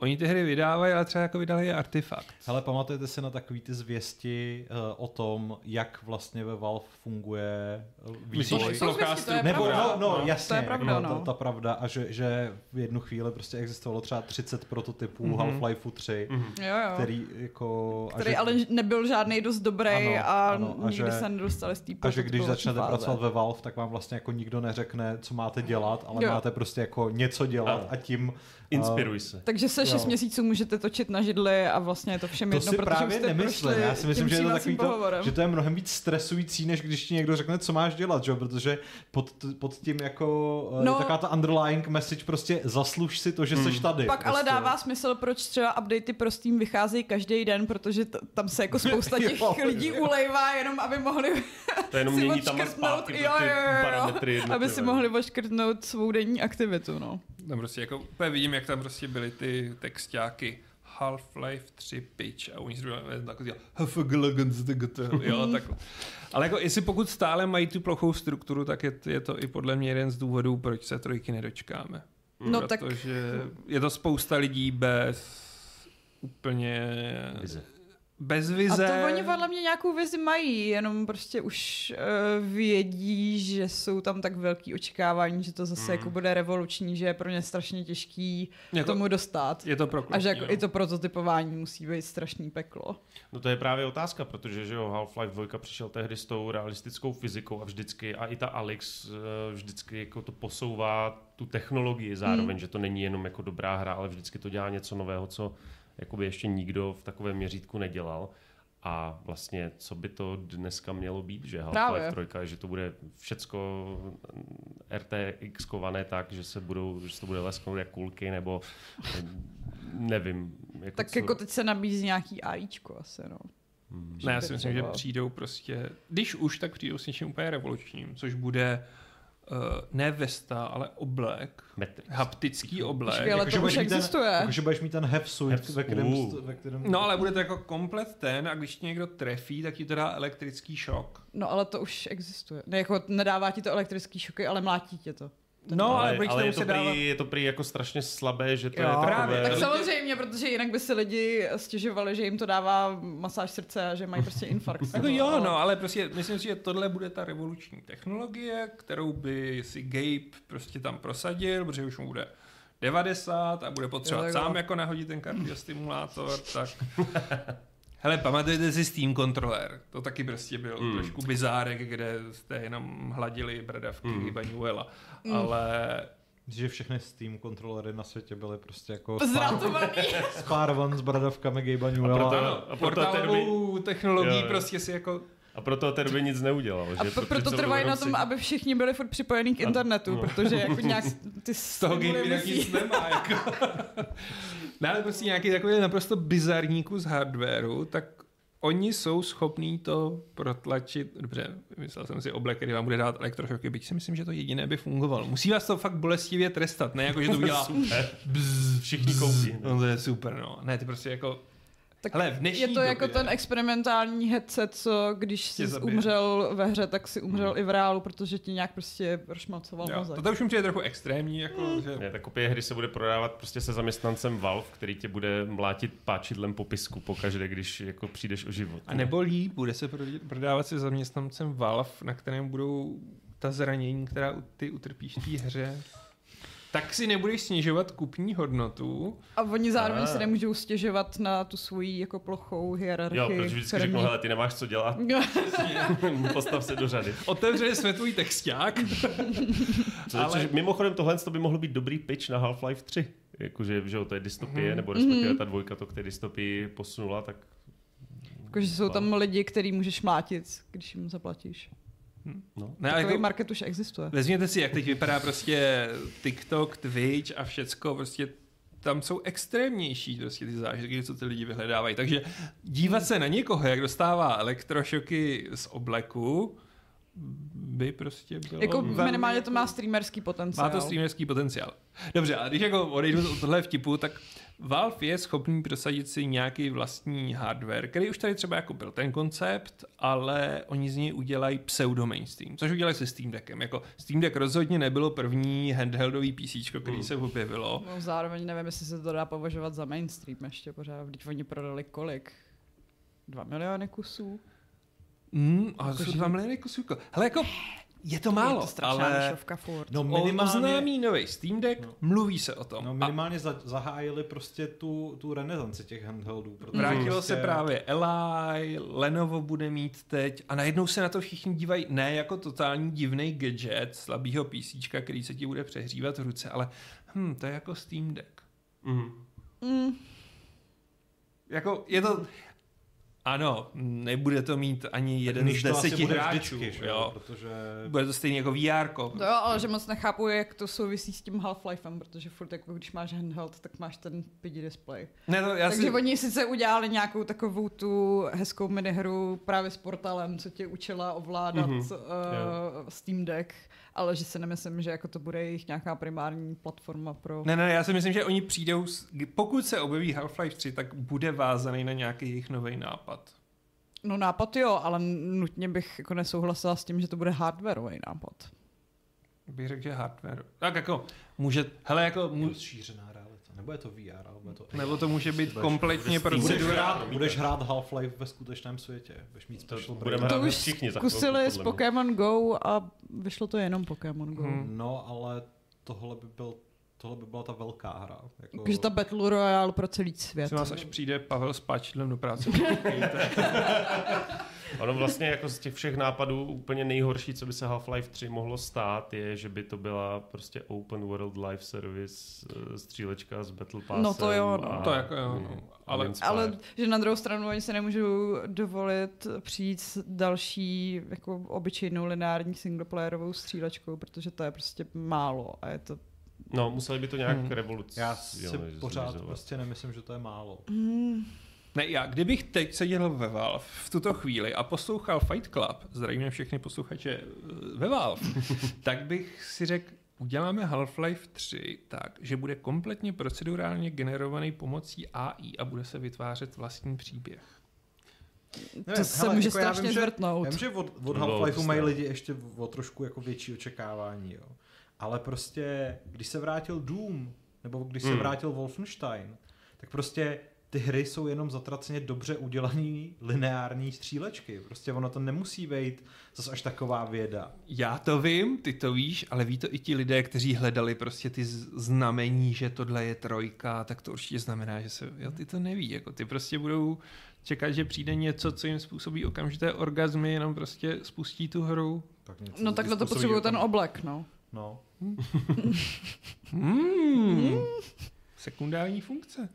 Oni ty hry vydávají, ale třeba jako vydali je artefakt. Ale pamatujete si na takový ty zvěsti uh, o tom, jak vlastně ve Valve funguje eh, Myslíš, vývoj? plochá zvěsti, to je Nebo, pravda. no, no, No, jasně, to je pravda, no, no. Ta, ta pravda, a že, že v jednu chvíli prostě existovalo třeba 30 prototypů Mhm. mm-hmm. Half-Life 3, mm-hmm. Jo, jo. který jako... a který že, ale nebyl žádný dost dobrý Ano, a, ano, a nikdy že- se nedostali z té a že když začnete fáze. pracovat ve Valve, tak vám vlastně jako nikdo neřekne, co máte dělat, ale Jo. máte prostě jako něco dělat Ano. a tím... Inspiruj se. Takže se 6 Jo. měsíců můžete točit na židli a vlastně je to všem To jedno, si protože právě jste nemyslím. prošli Já si myslím, že je to takový to, že to je mnohem víc stresující, než když ti někdo řekne, co máš dělat, že? jo? protože pod, pod tím jako no, No. je taková ta underlying message prostě zasluž si to, že Hmm. jsi tady. Pak prostě. ale dává smysl, proč třeba updaty pro Steam vycházejí každý den, protože t- tam se jako spousta těch Jo, lidí jo. ulejvá, jenom aby mohli To jenom si mění tam a zpátky jo, ty jo, jo, jo, parametry aby si mohli oškrtnout svou denní aktivitu, no. Tam prostě jako úplně vidím, jak tam prostě byly ty textáky Half-Life 3 pitch a oni si tak dělal jo, tak. Ale jako jestli pokud stále mají tu plochou strukturu, tak je, je to i podle mě jeden z důvodů, proč se trojky nedočkáme. No tak Protože je to spousta lidí bez úplně Vize. Bez a vize. to oni podle mě nějakou vizi mají, jenom prostě už uh, vědí, že jsou tam tak velký očekávání, že to zase Mm. jako bude revoluční, že je pro ně strašně těžký jako, tomu dostat. je to pro A že jako i to prototypování musí být strašný peklo. No to je právě otázka, protože že jo, Half-Life 2 přišel tehdy s tou realistickou fyzikou a vždycky, a i ta Alex eh, vždycky jako to posouvá tu technologii zároveň, Hmm. že to není jenom jako dobrá hra, ale vždycky to dělá něco nového, co jakoby ještě nikdo v takovém měřítku nedělal. A vlastně, co by to dneska mělo být, že. Half-Life 3, že to bude všecko RTX kované tak, že se budou, že se to bude lesknout jak kulky, nebo eh, nevím. Jako Tak co... jako teď se nabízí nějaký AIčko asi, no. Hmm. Ne, já si myslím, že přijdou prostě, když už, tak přijdou s něčím úplně revolučním, což bude uh, ne vesta, ale oblek, Matrix. haptický oblek. Počkej, ale Jakože to budeš už mít ten- existuje. Jakože budeš mít ten Hefsuit, Hefs- ve kterém, Uh. ve kterém... No ale bude to jako komplet ten a když tě někdo trefí, tak ti to dá elektrický šok. No ale to už existuje. Ne, jako nedává ti to elektrický šoky, ale mlátí tě to. No, ale, ale, ale to je, to muset dávat... prý, je to prý jako strašně slabé, že to Jo, je takové... právě, Tak samozřejmě, protože jinak by si lidi stěžovali, že jim to dává masáž srdce a že mají prostě infarkt. Jako jo, no, ale prostě myslím si, že tohle bude ta revoluční technologie, kterou by si Gabe prostě tam prosadil, protože už mu bude 90 a bude potřebovat Jo, jo. sám jako nahodit ten kardiostimulátor, tak... Hele, pamatujete si Steam Controller? To taky prostě byl Mm. trošku bizárek, kde jste jenom hladili bradavky Mm. mm. Banuela. Mm. Ale Že všechny Steam kontrolery na světě byly prostě jako spárvan s bradavkami Gabe A proto- Newella. a proto portálovou technologií Jo, jo. prostě si jako... A proto té doby nic neudělal. A že? pro, Protože proto trvají na tom, si- aby všichni byli furt připojení k A- internetu, no. protože jako nějak ty Z toho nic nemá. Jako. no, ale prostě nějaký takový naprosto bizarní kus hardwareu, tak oni jsou schopní to protlačit. Dobře, myslel jsem si oblek, který vám bude dát elektrošoky, byť si myslím, že to jediné by fungovalo. Musí vás to fakt bolestivě trestat, ne jako, že to udělá bzz, Všichni koupí. No to je super, no. Ne, ty prostě jako... Tak Hele, v dnešní je to jako době- ten experimentální headset, co když jsi zabije. umřel ve hře, tak si umřel i v reálu, protože ti nějak prostě rozšmalcoval Jo, mozek. to už mi přijde trochu extrémní, jako, že... Ne, ta kopie hry se bude prodávat prostě se zaměstnancem Valve, který tě bude mlátit páčidlem popisku pokaždé, když jako přijdeš o život. A nebo líp, bude se prodávat se zaměstnancem Valve, na kterém budou ta zranění, která ty utrpíš v té hře. Tak si nebudeš snižovat kupní hodnotu. A oni zároveň Ah. si nemůžou stěžovat na tu svoji jako plochou hierarchii. Jo, protože vždycky firmní. řeknu, hele, ty nemáš co dělat, postav se do řady. Otevřeli jsme tvůj texták. Co, Ale- což, mimochodem tohle to by mohlo být dobrý pitch na Half-Life 3. Jakože, že jo, to je dystopie, Mhm. nebo respektive ta dvojka to k té dystopii posunula, tak Jakože jsou tam lidi, který můžeš mlátit, když jim zaplatíš. No. Ne, Takový jako, market už existuje. vezměte si, jak teď vypadá prostě TikTok, Twitch a všecko, prostě tam jsou extrémnější prostě ty zážitky, co ty lidi vyhledávají. Takže dívat se na někoho, jak dostává elektrošoky z obleku, by prostě bylo Jako velmi minimálně to má streamerský potenciál. má to streamerský potenciál. Dobře, a když jako odejdu od tohle vtipu, tak Valve je schopný prosadit si nějaký vlastní hardware, který už tady třeba jako byl ten koncept, ale oni z něj udělají pseudo mainstream, což udělají se Steam Deckem. Jako Steam Deck rozhodně nebylo první handheldový PC, který Mm. se objevilo. No, zároveň nevím, jestli se to dá považovat za mainstream ještě pořád. Když oni prodali kolik? Dva miliony kusů? Mm, a Jako, jsou že- dva miliony kusů. Hele, jako je to málo, je to strašná ale furt. No minimálně, oznámí nový Steam Deck, No. mluví se o tom. no, a minimálně za, zahájili prostě tu, tu renesanci těch handheldů. protože Vrátilo prostě, se právě Eli, Lenovo bude mít teď a najednou se na to všichni dívají ne jako totální divný gadget slabýho PC, který se ti bude přehřívat v ruce, ale hm, to je jako Steam Deck. Mhm. Mm, Jako je to... Ano, nebude to mít ani jeden z deseti bude hráčů. vždycky, že jo, protože... Bude to stejně jako VR. to jo, ale že moc nechápu, jak to souvisí s tím Half-Lifem, protože furt jako když máš handheld, tak máš ten pidi display. Ne, to já Takže si... oni sice udělali nějakou takovou tu hezkou minihru právě s portalem, co tě učila ovládat Mhm, mm-hmm. uh, Steam Deck, ale že si nemyslím, že jako to bude jejich nějaká primární platforma pro... Ne, ne, já si myslím, že oni přijdou, s... pokud se objeví Half-Life 3, tak bude vázaný na nějaký jejich nový nápad. No nápad jo, ale nutně bych jako nesouhlasila s tím, že to bude hardwareový nápad. Bych řekl, že hardware. Tak jako může, hele jako, mu, Rozšířená je to VR, ale bude to... nebo to může být Budeš- kompletně Budeš procedurální. hrát, budeš hrát Half-Life ve skutečném světě. Budeš mít To special budeme. To hrát už všichni zkusili s. Pokémon Go a vyšlo to jenom Pokémon Go. Hmm. No, ale tohle by, byl, tohle by byla ta velká hra. Jako... Takže ta Battle Royale pro celý svět. Prosím vás, až přijde Pavel s páčidlem do práce. Ono vlastně jako z těch všech nápadů úplně nejhorší, co by se Half-Life 3 mohlo stát, je, že by to byla prostě open world live service eh, střílečka s Battle Passem. No to jo, no. a- To jako jo, no. mm, Ale- Inspire. Ale že na druhou stranu oni se nemůžou dovolit přijít s další jako obyčejnou lineární singleplayerovou střílečkou, protože to je prostě málo a je to... No, museli by to nějak Hmm. hmm. revoluci. Já si pořád prostě nemyslím, že to je málo. Mm, Ne, já, kdybych teď seděl ve Valve v tuto chvíli a poslouchal Fight Club, zdravíme všechny posluchače eh, ve Valve, tak bych si řekl, uděláme Half-Life 3 tak, že bude kompletně procedurálně generovaný pomocí AI a bude se vytvářet vlastní příběh. to se může strašně vím, že, zvrtnout. já vím, že od, od Half-Lifeu mají lidi ještě o trošku jako větší očekávání, jo. Ale prostě, když se vrátil Doom, nebo když se Hmm. vrátil Wolfenstein, tak prostě ty hry jsou jenom zatraceně dobře udělaný lineární střílečky. Prostě ono to nemusí být zase až taková věda. Já to vím, ty to víš, ale ví to i ti lidé, kteří hledali prostě ty znamení, že tohle je trojka, tak to určitě znamená, že se, jo, ty to neví, jako ty prostě budou čekat, že přijde něco, co jim způsobí okamžité orgazmy, jenom prostě spustí tu hru. Tak něco No tak na to jako- ten oblek, no. No. Hmm. Sekundární funkce.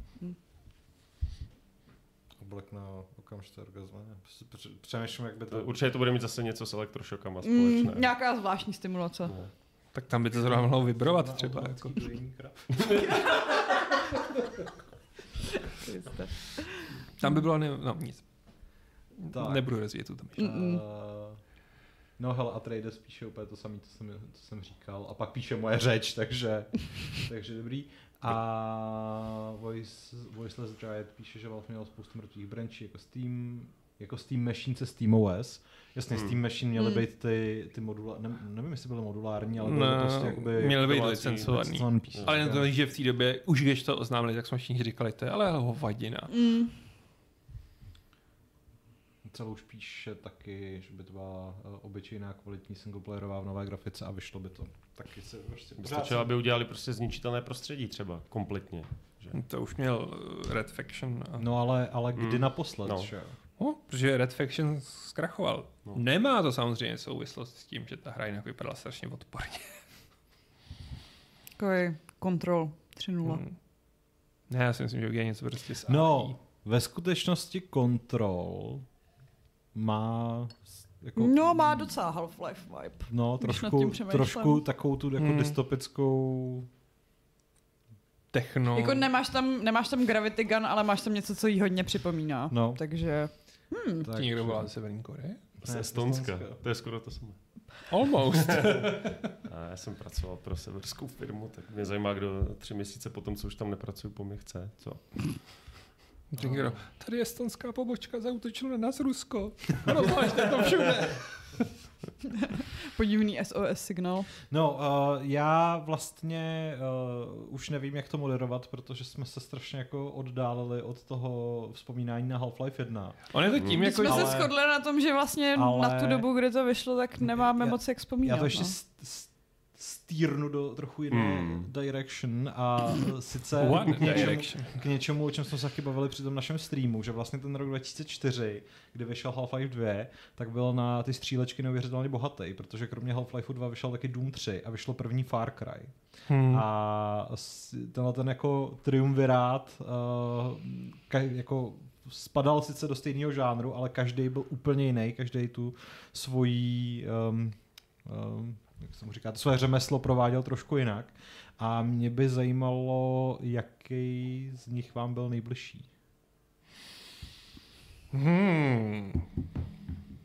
Oblek na okamžité orgazmy. Pře- Přemýšlím, jak by To, určitě to bude mít zase něco s elektrošokama Mm, společné. nějaká zvláštní stimulace. No. Tak tam by to zrovna mohlo vibrovat Na třeba. Jako. Tam by bylo, ne, no nic. Tak. Nebudu rozvíjet tu myšlenku. Mm-mm. Uh, no hele, a Trades píše úplně to samé, co jsem, co jsem říkal. A pak píše moje řeč, takže, takže dobrý. A Voice, Voiceless Giant píše, že Valve měl spoustu mrtvých brančí jako Steam, jako Steam Machine se SteamOS. Jasně, Hmm. Steam Machine měly Hmm. být ty, ty modula, ne, nevím, jestli byly modulární, ale byly Ne, to prostě jakoby měly být licencovaný. Ale jen to, že v té době, už když to oznámili, tak jsme všichni říkali, to je ale hovadina. Mm. Celou už píše taky, že by to byla uh, obyčejná kvalitní singleplayerová v nové grafice a vyšlo by to. Taky se prostě Stačilo, aby udělali prostě zničitelné prostředí třeba, kompletně. Že? To už měl eh, Red Faction. A... No ale, ale kdy Mm. naposled, No. že? No, protože Red Faction zkrachoval. No. Nemá to samozřejmě souvislost s tím, že ta hra jinak vypadala strašně odporně. Takový kontrol 3.0. Hmm. Ne, já si myslím, že udělají něco prostě s No, ve skutečnosti Control má jako, No, má docela Half-Life vibe. no, trošku, trošku takovou tu jako Hmm. dystopickou Techno. Jako nemáš tam, nemáš tam Gravity Gun, ale máš tam něco, co jí hodně připomíná. No. Takže tak, Ti někdo volá ze Severní Koreje? Z Ne, Estonska. Estonska. To je skoro to samé. Almost. A já jsem pracoval pro severskou firmu, tak mě zajímá, kdo tři měsíce potom, co už tam nepracuju, po mě chce. Co? Někdo, tady estonská pobočka zautočila na nás Rusko. Rozvážte to všude. Podivný SOS signál. No, uh, já vlastně uh, už nevím, jak to moderovat, protože jsme se strašně jako oddálili od toho vzpomínání na Half-Life 1. On je to tím, My jako, jsme ale- se shodli na tom, že vlastně ale- na tu dobu, kdy to vyšlo, tak nemáme Já- moc jak vzpomínat. Já to ještě no. s- s- stírnu do trochu jiné Hmm. direction a sice One k něčemu, direction. k něčemu, o čem jsme se taky bavili při tom našem streamu, že vlastně ten rok 2004, kdy vyšel Half-Life 2, tak byl na ty střílečky neuvěřitelně bohatý, protože kromě Half-Life 2 vyšel taky Doom 3 a vyšlo první Far Cry. Hmm. A tenhle ten jako triumvirát uh, ka- jako spadal sice do stejného žánru, ale každý byl úplně jiný, každý tu svoji um, um, jak se mu říká, to své řemeslo prováděl trošku jinak. A mě by zajímalo, jaký z nich vám byl nejbližší. Hmm.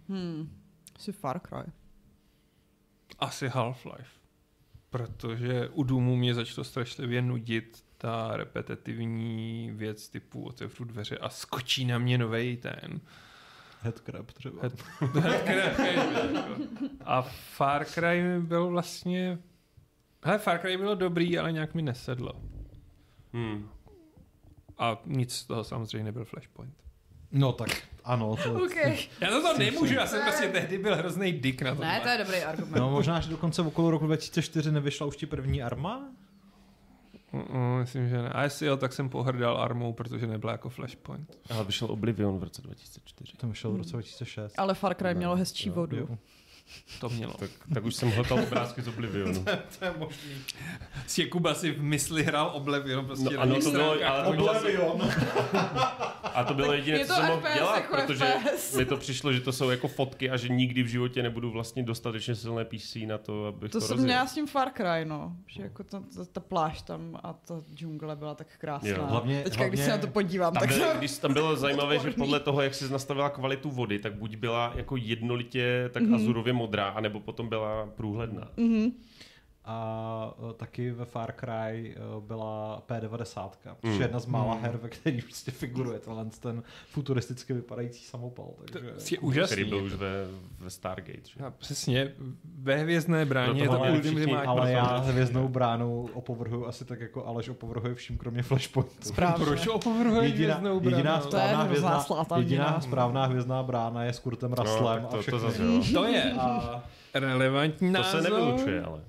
Hmm. Asi Far Cry. Asi Half-Life. Protože u Doomu mě začalo strašlivě nudit ta repetitivní věc typu otevřu dveře a skočí na mě novej ten. Headcrab třeba. Head- a Far Cry mi byl vlastně... Hele, Far Cry bylo dobrý, ale nějak mi nesedlo. Hmm. A nic z toho samozřejmě nebyl Flashpoint. No tak ano. To, Okay. Já za to nemůžu, já jsem prostě tehdy byl hrozný dick na to. Ne, to je dobrý argument. no možná, že dokonce okolo roku 2004 nevyšla už ti první arma? Mm, myslím, že ne. A jestli jo, tak jsem pohrdal armou, protože nebyla jako Flashpoint. Ale vyšel Oblivion v roce 2004. To vyšel v roce 2006. Ale Far Cry mělo hezčí Jo, vodu. Jo. To mělo. Tak, tak už jsem hledal obrázky z Oblivionu. to je možný. Si Kuba si v mysli hrál Oblivion prostě No, ano, to bylo, ale to bylo, Oblivion. a to bylo jediné, je co to jsem mohl dělat, jako protože FPS. mi to přišlo, že to jsou jako fotky a že nikdy v životě nebudu vlastně dostatečně silné PC na to, abych To to, jsem rozjel. měla s tím Far Cry, no. Že jako ta, ta, ta pláž tam a ta džungle byla tak krásná. Jo. Hlavně- Teďka, když se hlavně- na to podívám, Tam, tak byl, to... když tam bylo zajímavé, že podle toho, jak jsi nastavila kvalitu vody, tak buď byla jako jednolitě tak Mhm. azurově modrá, anebo potom byla průhledná. Mhm. A uh, taky ve Far Cry uh, byla P90, což Mm. je jedna z mála Mm. her, ve který prostě figuruje tenhle ten futuristicky vypadající samopal. Takže, je úžasný. Který byl už ve, ve Stargate. Že? Já, přesně, ve hvězdné bráně je to ale ultimátní. všichni, ale já hvězdnou bránou opovrhuju asi tak jako Aleš opovrhuje vším, kromě Flashpointu. Správně. Proč opovrhuje Jediná, hvězdnou jediná, bránou? To je správná hrozná hvězdná, jediná správná hvězdná brána je s Kurtem Russellem tak a to, to zase. To je a relevantní To názor. se nevylučuje, ale.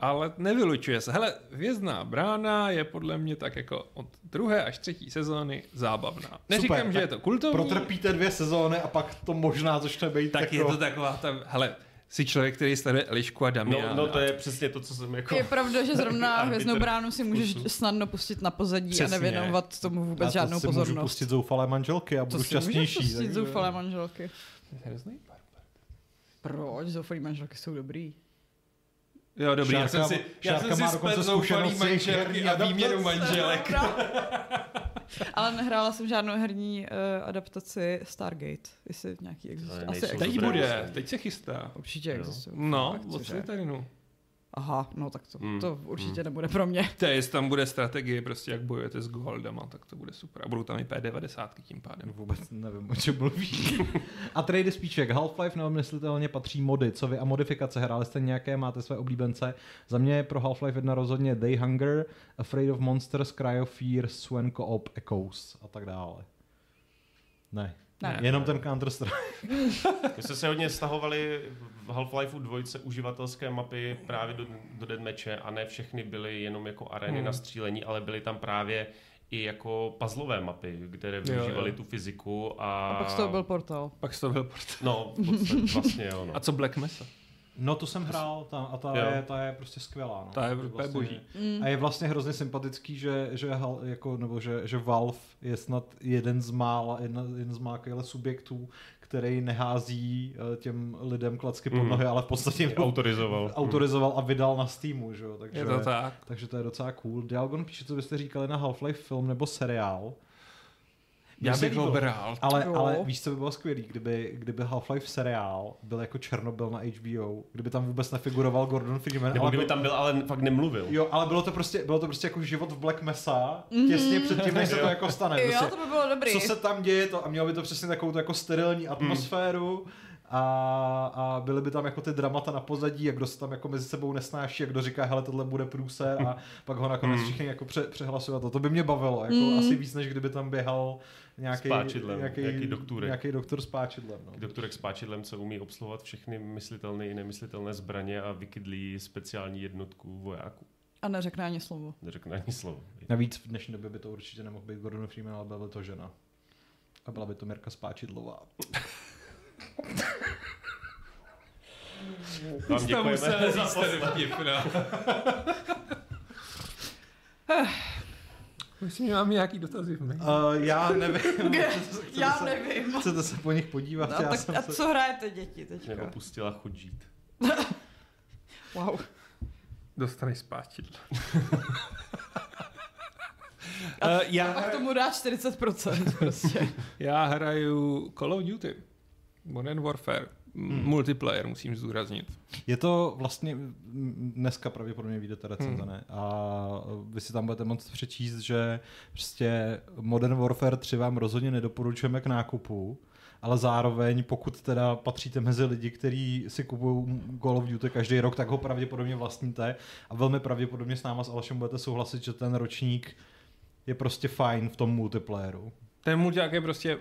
Ale nevylučuje se. Hele, Hvězdná brána je podle mě tak jako od druhé až třetí sezóny zábavná. Neříkám, Super, že je to kultovní, protrpíte dvě sezóny a pak to možná začne být tak jako... je to taková ta, hele, jsi člověk, který sleduje Elišku a Damiana. No, no to je přesně to, co jsem jako... Je pravda, že zrovna hvězdnou bránu si můžeš vkusu. snadno pustit na pozadí Přesně. a nevěnovat tomu vůbec Já to žádnou si můžu pozornost. pustit zoufalé manželky a to budu si šťastnější. pustit zoufalé manželky. Hrozný. Proč? Zoufalé manželky jsou dobrý. Jo, dobrý, já Šárka- jsem si, já Šárka jsem si má splet dokonce zoufalý zkušenosti manželky a výměnu manželek. Ale nehrála jsem žádnou herní uh, adaptaci Stargate, jestli nějaký existuje. Asi Teď bude, teď se chystá. Určitě existuje. No, od cože? Slytherinu. Aha, no tak to, Hmm. to určitě Hmm. nebude pro mě. To je, jestli tam bude strategie, prostě jak bojujete s Goldama, tak to bude super. A budou tam i P90 tím pádem. Vůbec nevím, o čem mluvíš. a trade spíček. Half-Life neomyslitelně patří mody. Co vy a modifikace? Hráli jste nějaké? Máte své oblíbence? Za mě pro Half-Life 1 rozhodně Day Hunger, Afraid of Monsters, Cry of Fear, Swan Co-op, Echoes a tak dále. Ne. Ne. Jenom ten Counter-Strike. My jsme se hodně stahovali v Half-Life 2 uživatelské mapy právě do, do deathmatche a ne všechny byly jenom jako areny Hmm. na střílení, ale byly tam právě i jako puzzlové mapy, které využívaly tu fyziku a... A pak z toho byl portál. Pak to byl port. No, vlastně jo, no. A co Black Mesa? No to jsem hrál tam a ta, Jo. je, ta je prostě skvělá. No. Ta je úplně boží. Mm. A je vlastně hrozně sympatický, že, že, jako, nebo že, že Valve je snad jeden z mála, jedna, jeden z mála subjektů, který nehází eh, těm lidem klacky pod Mhm. nohy, ale v podstatě jim Autorizoval. autorizoval a vydal na Steamu, že jo? Takže, Je to tak. takže to je docela cool. Dialgon píše, co byste říkali na Half-Life film nebo seriál. Já bych ho líbilo. bral. Ale, Jo. ale víš, co by bylo skvělý, kdyby, kdyby Half-Life seriál byl jako Černobyl na HBO, kdyby tam vůbec nefiguroval Gordon Freeman. Nebo ale kdyby byl- tam byl, ale fakt nemluvil. Jo, ale bylo to prostě, bylo to prostě jako život v Black Mesa, těsně předtím, než se to jako stane. Jo, Prostě, to by bylo dobrý. co se tam děje to, a mělo by to přesně takovou jako sterilní atmosféru a, a byly by tam jako ty dramata na pozadí, jak kdo se tam jako mezi sebou nesnáší, jak kdo říká, hele, tohle bude průser a pak ho nakonec všichni jako pře, přehlasovat. To, to by mě bavilo, jako Mm. asi víc, než kdyby tam běhal nějaký, S páčidlem, nějaký, nějaký doktorek. nějaký doktor s páčidlem. No. Doktorek s páčidlem, co umí obsluhovat všechny myslitelné i nemyslitelné zbraně a vykydlí speciální jednotku vojáků. A neřekne ani slovo. Neřekne ani slovo. Navíc v dnešní době by to určitě nemohl být Gordon Freeman, ale byla by to žena. A byla by to Mirka Spáčidlová. Vám děkujeme za vtip. Myslím, že máme nějaký dotazy v. Uh, já nevím. chcete, chcete Já se, nevím. Chcete se po nich podívat? No, já tak jsem a se... co hrajete děti Mě teďka? opustila chod žít. Wow. Dostaneš spáčidlo. A, Uh, a já, pak tomu dá 40% prostě. já hraju Call of Duty. Modern Warfare. Hmm. Multiplayer musím zdůraznit. Je to vlastně, dneska pravděpodobně vyjde ta recenze, ne? A vy si tam budete moct přečíst, že prostě Modern Warfare 3 vám rozhodně nedoporučujeme k nákupu, ale zároveň, pokud teda patříte mezi lidi, kteří si kupují Call of Duty každý rok, tak ho pravděpodobně vlastníte a velmi pravděpodobně s náma s Alešem budete souhlasit, že ten ročník je prostě fajn v tom multiplayeru. Ten mulťák je prostě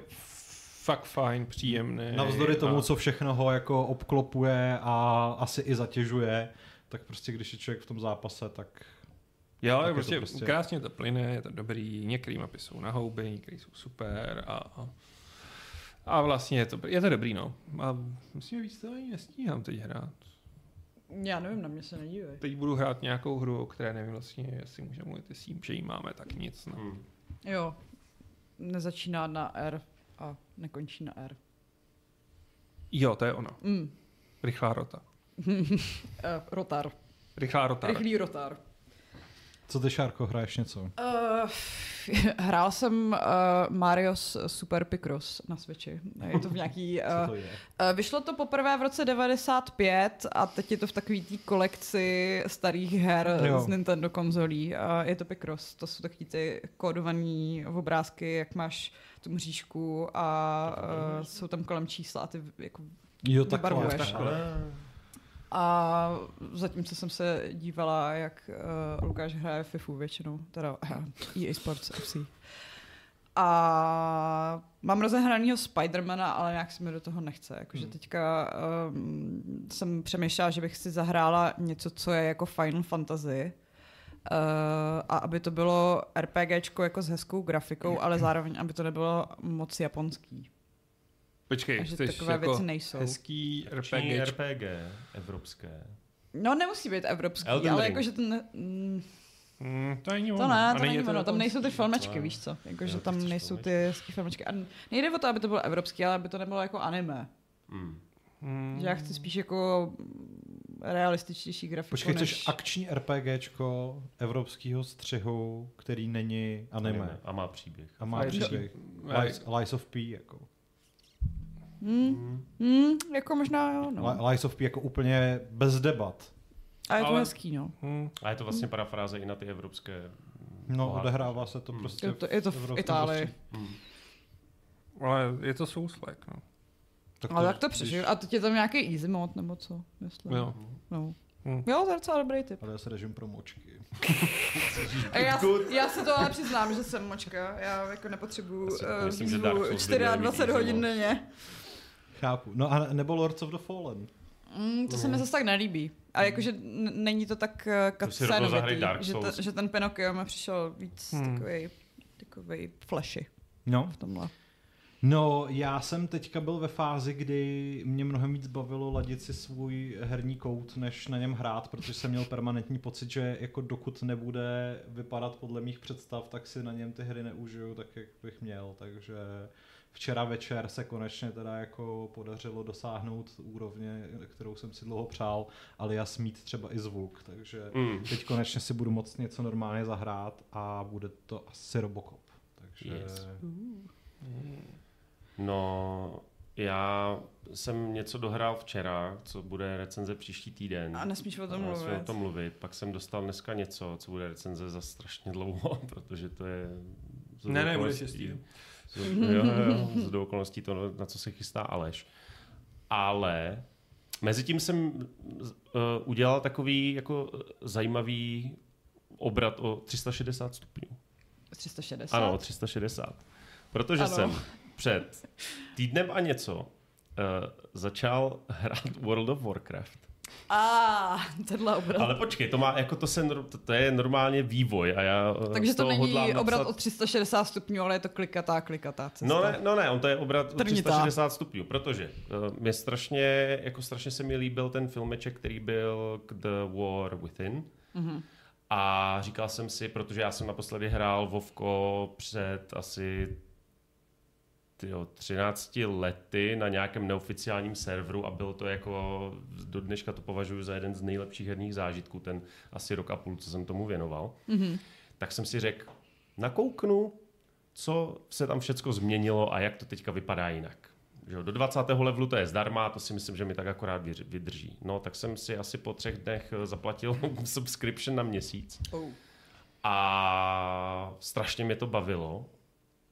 fakt fajn, příjemný. Navzdory tomu, a- co všechno ho jako obklopuje a asi i zatěžuje, tak prostě když je člověk v tom zápase, tak Jo, Tak je je to prostě, prostě- krásně to plyne, je to dobrý, některý mapy jsou na houby, některý jsou super a, a, vlastně je to, je to dobrý, no. A myslím, že víc to ani nestíhám teď hrát. Já nevím, na mě se nedívej. Teď budu hrát nějakou hru, o které nevím vlastně, jestli můžeme mluvit, jestli že ji máme, tak nic. No. Hmm. Jo. Nezačíná na R nekončí na R. Jo, to je ono. Mm. Rychlá rota. Uh, rotar. Rychlá rota. Rychlý rotar. Co ty, Šárko, hraješ něco? Uh, hrál jsem uh, Mario's Super Picross na Switchi. Je to v nějaký... Uh, to je? uh, vyšlo to poprvé v roce 95 a teď je to v takový té kolekci starých her Jo. z Nintendo konzolí. Uh, je to Picross. To jsou takový ty kódovaný obrázky, jak máš tu mřížku a uh, jsou tam kolem čísla a ty jako Jo, vybarvuješ. takhle. A zatímco jsem se dívala, jak uh, Lukáš hraje FIFU většinou, teda uh, EA Sports FC. A mám rozehranýho Spidermana, ale nějak se mi do toho nechce. Jakože Hmm. teďka um, jsem přemýšlela, že bych si zahrála něco, co je jako Final Fantasy. Uh, a aby to bylo RPGčko jako s hezkou grafikou, ale zároveň, aby to nebylo moc japonský. Počkej, A že chceš takové jako věci nejsou. hezký RPG. RPG evropské. No nemusí být evropský, Elden ale Ring. jakože ten... Mm, Hmm, to není To ono. ne, A to není to ono, tam nejsou ty filmečky, víš co? Jako, Jo, že ty tam nejsou ty filmečky. hezký filmečky. A nejde o to, aby to bylo evropský, ale aby to nebylo jako anime. Hmm. Že já chci spíš jako realističtější grafiku, Počkej, než... chceš akční RPGčko evropského střihu, který není anime. A má příběh. A má příběh. Lies, Lies of P, jako. Hmm, hmm, jako možná jo, no. Li- Lies of P jako úplně bez debat. A je to ale- hezký, no. Hmm. A je to vlastně parafráze i na ty evropské No, pohádky. odehrává se to Hmm. prostě Je to, je to v evropském Itálii. Hmm. Ale je to souslek, no. Tak Ale tak to přežiju. A teď je tam nějaký easy mod, nebo co? Myslím. Jo. No. Hmm. Jo, to je docela dobrý tip. Ale já se režim pro močky. A já, já se to ale přiznám, že jsem močka. Já jako nepotřebuju uh, výzvu mít 24 easy hodin denně. Chápu. No a nebo Lords of the Fallen. Mm, to se mi zase tak nelíbí. A jakože n- není to tak zahraj cutscenovitý, že, te, že ten Pinocchio mi přišel víc Hmm. hmm. takový, takový flashy No. v tomhle. No, já jsem teďka byl ve fázi, kdy mě mnohem víc bavilo ladit si svůj herní kout, než na něm hrát, protože jsem měl permanentní pocit, že jako dokud nebude vypadat podle mých představ, tak si na něm ty hry neužiju tak, jak bych měl, takže včera večer se konečně teda jako podařilo dosáhnout úrovně, kterou jsem si dlouho přál, alias mít třeba i zvuk, takže Hmm. teď konečně si budu moct něco normálně zahrát a bude to asi Robocop. Takže Yes. No, já jsem něco dohrál včera, co bude recenze příští týden. A nesmíš o tom nesmím mluvit. o tom mluvit. Pak jsem dostal dneska něco, co bude recenze za strašně dlouho, protože to je... Ne, ne, bude šestý. Z- Jo, jo, z do okolností to, na co se chystá Aleš. Ale mezi tím jsem uh, udělal takový jako zajímavý obrat o 360 stupňů. 360? Ano, o 360. Protože Ano. jsem před týdnem a něco uh, začal hrát World of Warcraft. A tenhle obrat. Ale počkej, to má, jako to, se, to, to je normálně vývoj a já eh, Takže to není obrat napsat... o 360 stupňů, ale je to klikatá, klikatá cesta. No ne, no ne, on to je obrat o Trnitá. 360 stupňů, protože uh, mě strašně, jako strašně se mi líbil ten filmeček, který byl k The War Within. Mhm. A říkal jsem si, protože já jsem naposledy hrál Vovko před asi tyjo, 13 lety na nějakém neoficiálním serveru a bylo to jako, do dneška to považuji za jeden z nejlepších herních zážitků, ten asi rok a půl, co jsem tomu věnoval. Mhm. Tak jsem si řekl, nakouknu, co se tam všecko změnilo a jak to teďka vypadá jinak. Že jo, do 20. levelu to je zdarma, to si myslím, že mi tak akorát vydrží. No, tak jsem si asi po třech dnech eh, zaplatil subscription na měsíc. Oh. A strašně mě to bavilo.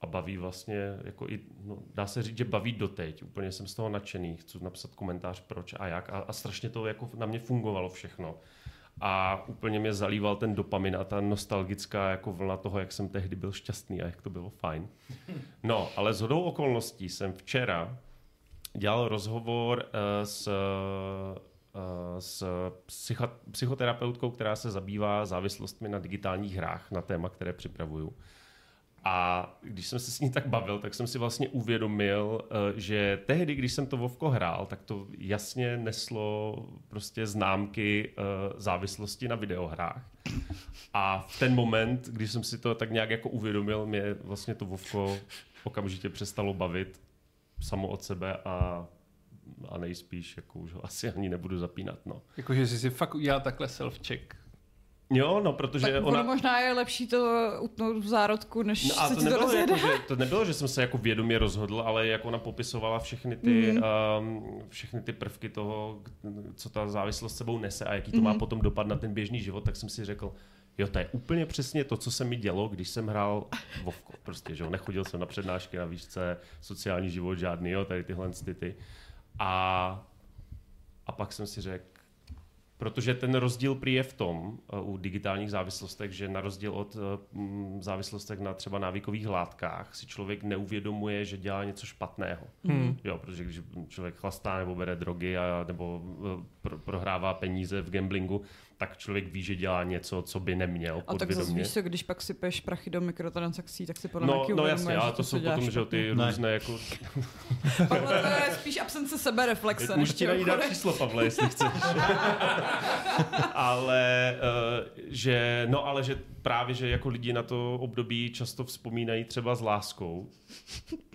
A baví vlastně, jako i, no, dá se říct, že baví doteď. Úplně jsem z toho nadšený. Chci napsat komentář proč a jak. A, a strašně to jako na mě fungovalo všechno. A úplně mě zalíval ten dopamin a ta nostalgická jako vlna toho, jak jsem tehdy byl šťastný a jak to bylo fajn. No, ale z hodou okolností jsem včera dělal rozhovor uh, s, uh, s psycho- psychoterapeutkou, která se zabývá závislostmi na digitálních hrách, na téma, které připravuju. A když jsem se s ní tak bavil, tak jsem si vlastně uvědomil, eh, že tehdy, když jsem to Vovko hrál, tak to jasně neslo prostě známky eh, závislosti na videohrách. A v ten moment, když jsem si to tak nějak jako uvědomil, mě vlastně to Vovko okamžitě přestalo bavit samo od sebe a, a nejspíš jako už ho asi ani nebudu zapínat. No. Jakože jsi si fakt udělal takhle self-check. Jo, no, protože Tak ona... možná je lepší to utnout v zárodku, než No a se to to nebylo, rozjede. jako, že, to nebylo, že jsem se jako vědomě rozhodl, ale jak ona popisovala všechny ty, Mhm. mm-hmm. um, všechny ty prvky toho, co ta závislost sebou nese a jaký to mm-hmm. má potom dopad na ten běžný život, tak jsem si řekl, jo, to je úplně přesně to, co se mi dělo, když jsem hrál Vovko. Prostě, že jo, nechodil jsem na přednášky na výšce, sociální život žádný, jo, tady tyhle ty, ty. A, a pak jsem si řekl, Protože ten rozdíl prý je v tom uh, u digitálních závislostech, že na rozdíl od mm, závislostech na třeba návykových látkách si člověk neuvědomuje, že dělá něco špatného. Hmm. Jo, protože když člověk chlastá nebo bere drogy a, nebo uh, pro, prohrává peníze v gamblingu, tak člověk ví, že dělá něco, co by neměl A tak zase víš když pak sypeš prachy do mikrotransakcí, tak si podle mě No, taky no uvědomuješ, jasně, ale to co jsou potom že jo, ty Ne. různé jako... Pavle, to je spíš absence sebereflexe. Než ti na ní dát číslo, Pavle, jestli chceš. ale uh, že, no ale že právě, že jako lidi na to období často vzpomínají třeba s láskou,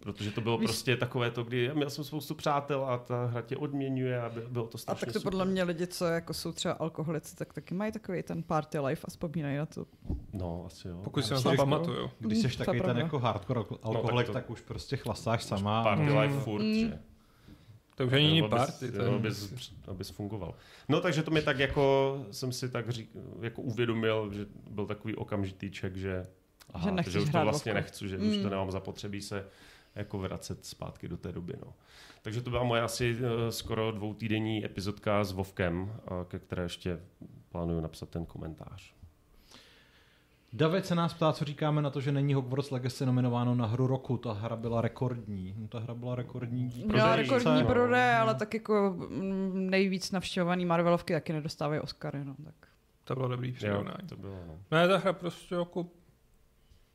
protože to bylo Víš- prostě takové to, kdy měl jsem spoustu přátel a ta hra tě odměňuje a by- bylo to A strašně tak to super. podle mě lidi, co jako jsou třeba alkoholici, tak taky mají takový ten party life a vzpomínají na to. No, asi jo. Pokud si na to pamatuju. Když Mm, jsi taky je ten jako hardcore alko- alkoholik, to- tak už prostě chlastáš sama. Party Mm. life furt, Mm. že? To už ani není abys, party. To jo, abys, abys fungoval. No takže to mi tak jako, jsem si tak řík, jako uvědomil, že byl takový okamžitý ček, že, aha, Že že už to vlastně Vovko. nechci, že už to Mm. nemám zapotřebí se jako vracet zpátky do té doby. No. Takže to byla moje asi eh, skoro dvoutýdenní epizodka s Vovkem, a ke které ještě plánuju napsat ten komentář. David se nás ptá, co říkáme na to, že není Hogwarts Legacy nominováno na hru roku. Ta hra byla rekordní. No, ta hra byla rekordní. Prodej, rekordní no. prodej, ale tak jako mm, nejvíc navštěvovaný Marvelovky taky nedostávají Oscary, no tak. To bylo dobrý přirovnání. to bylo, no. Ne, ta hra prostě jako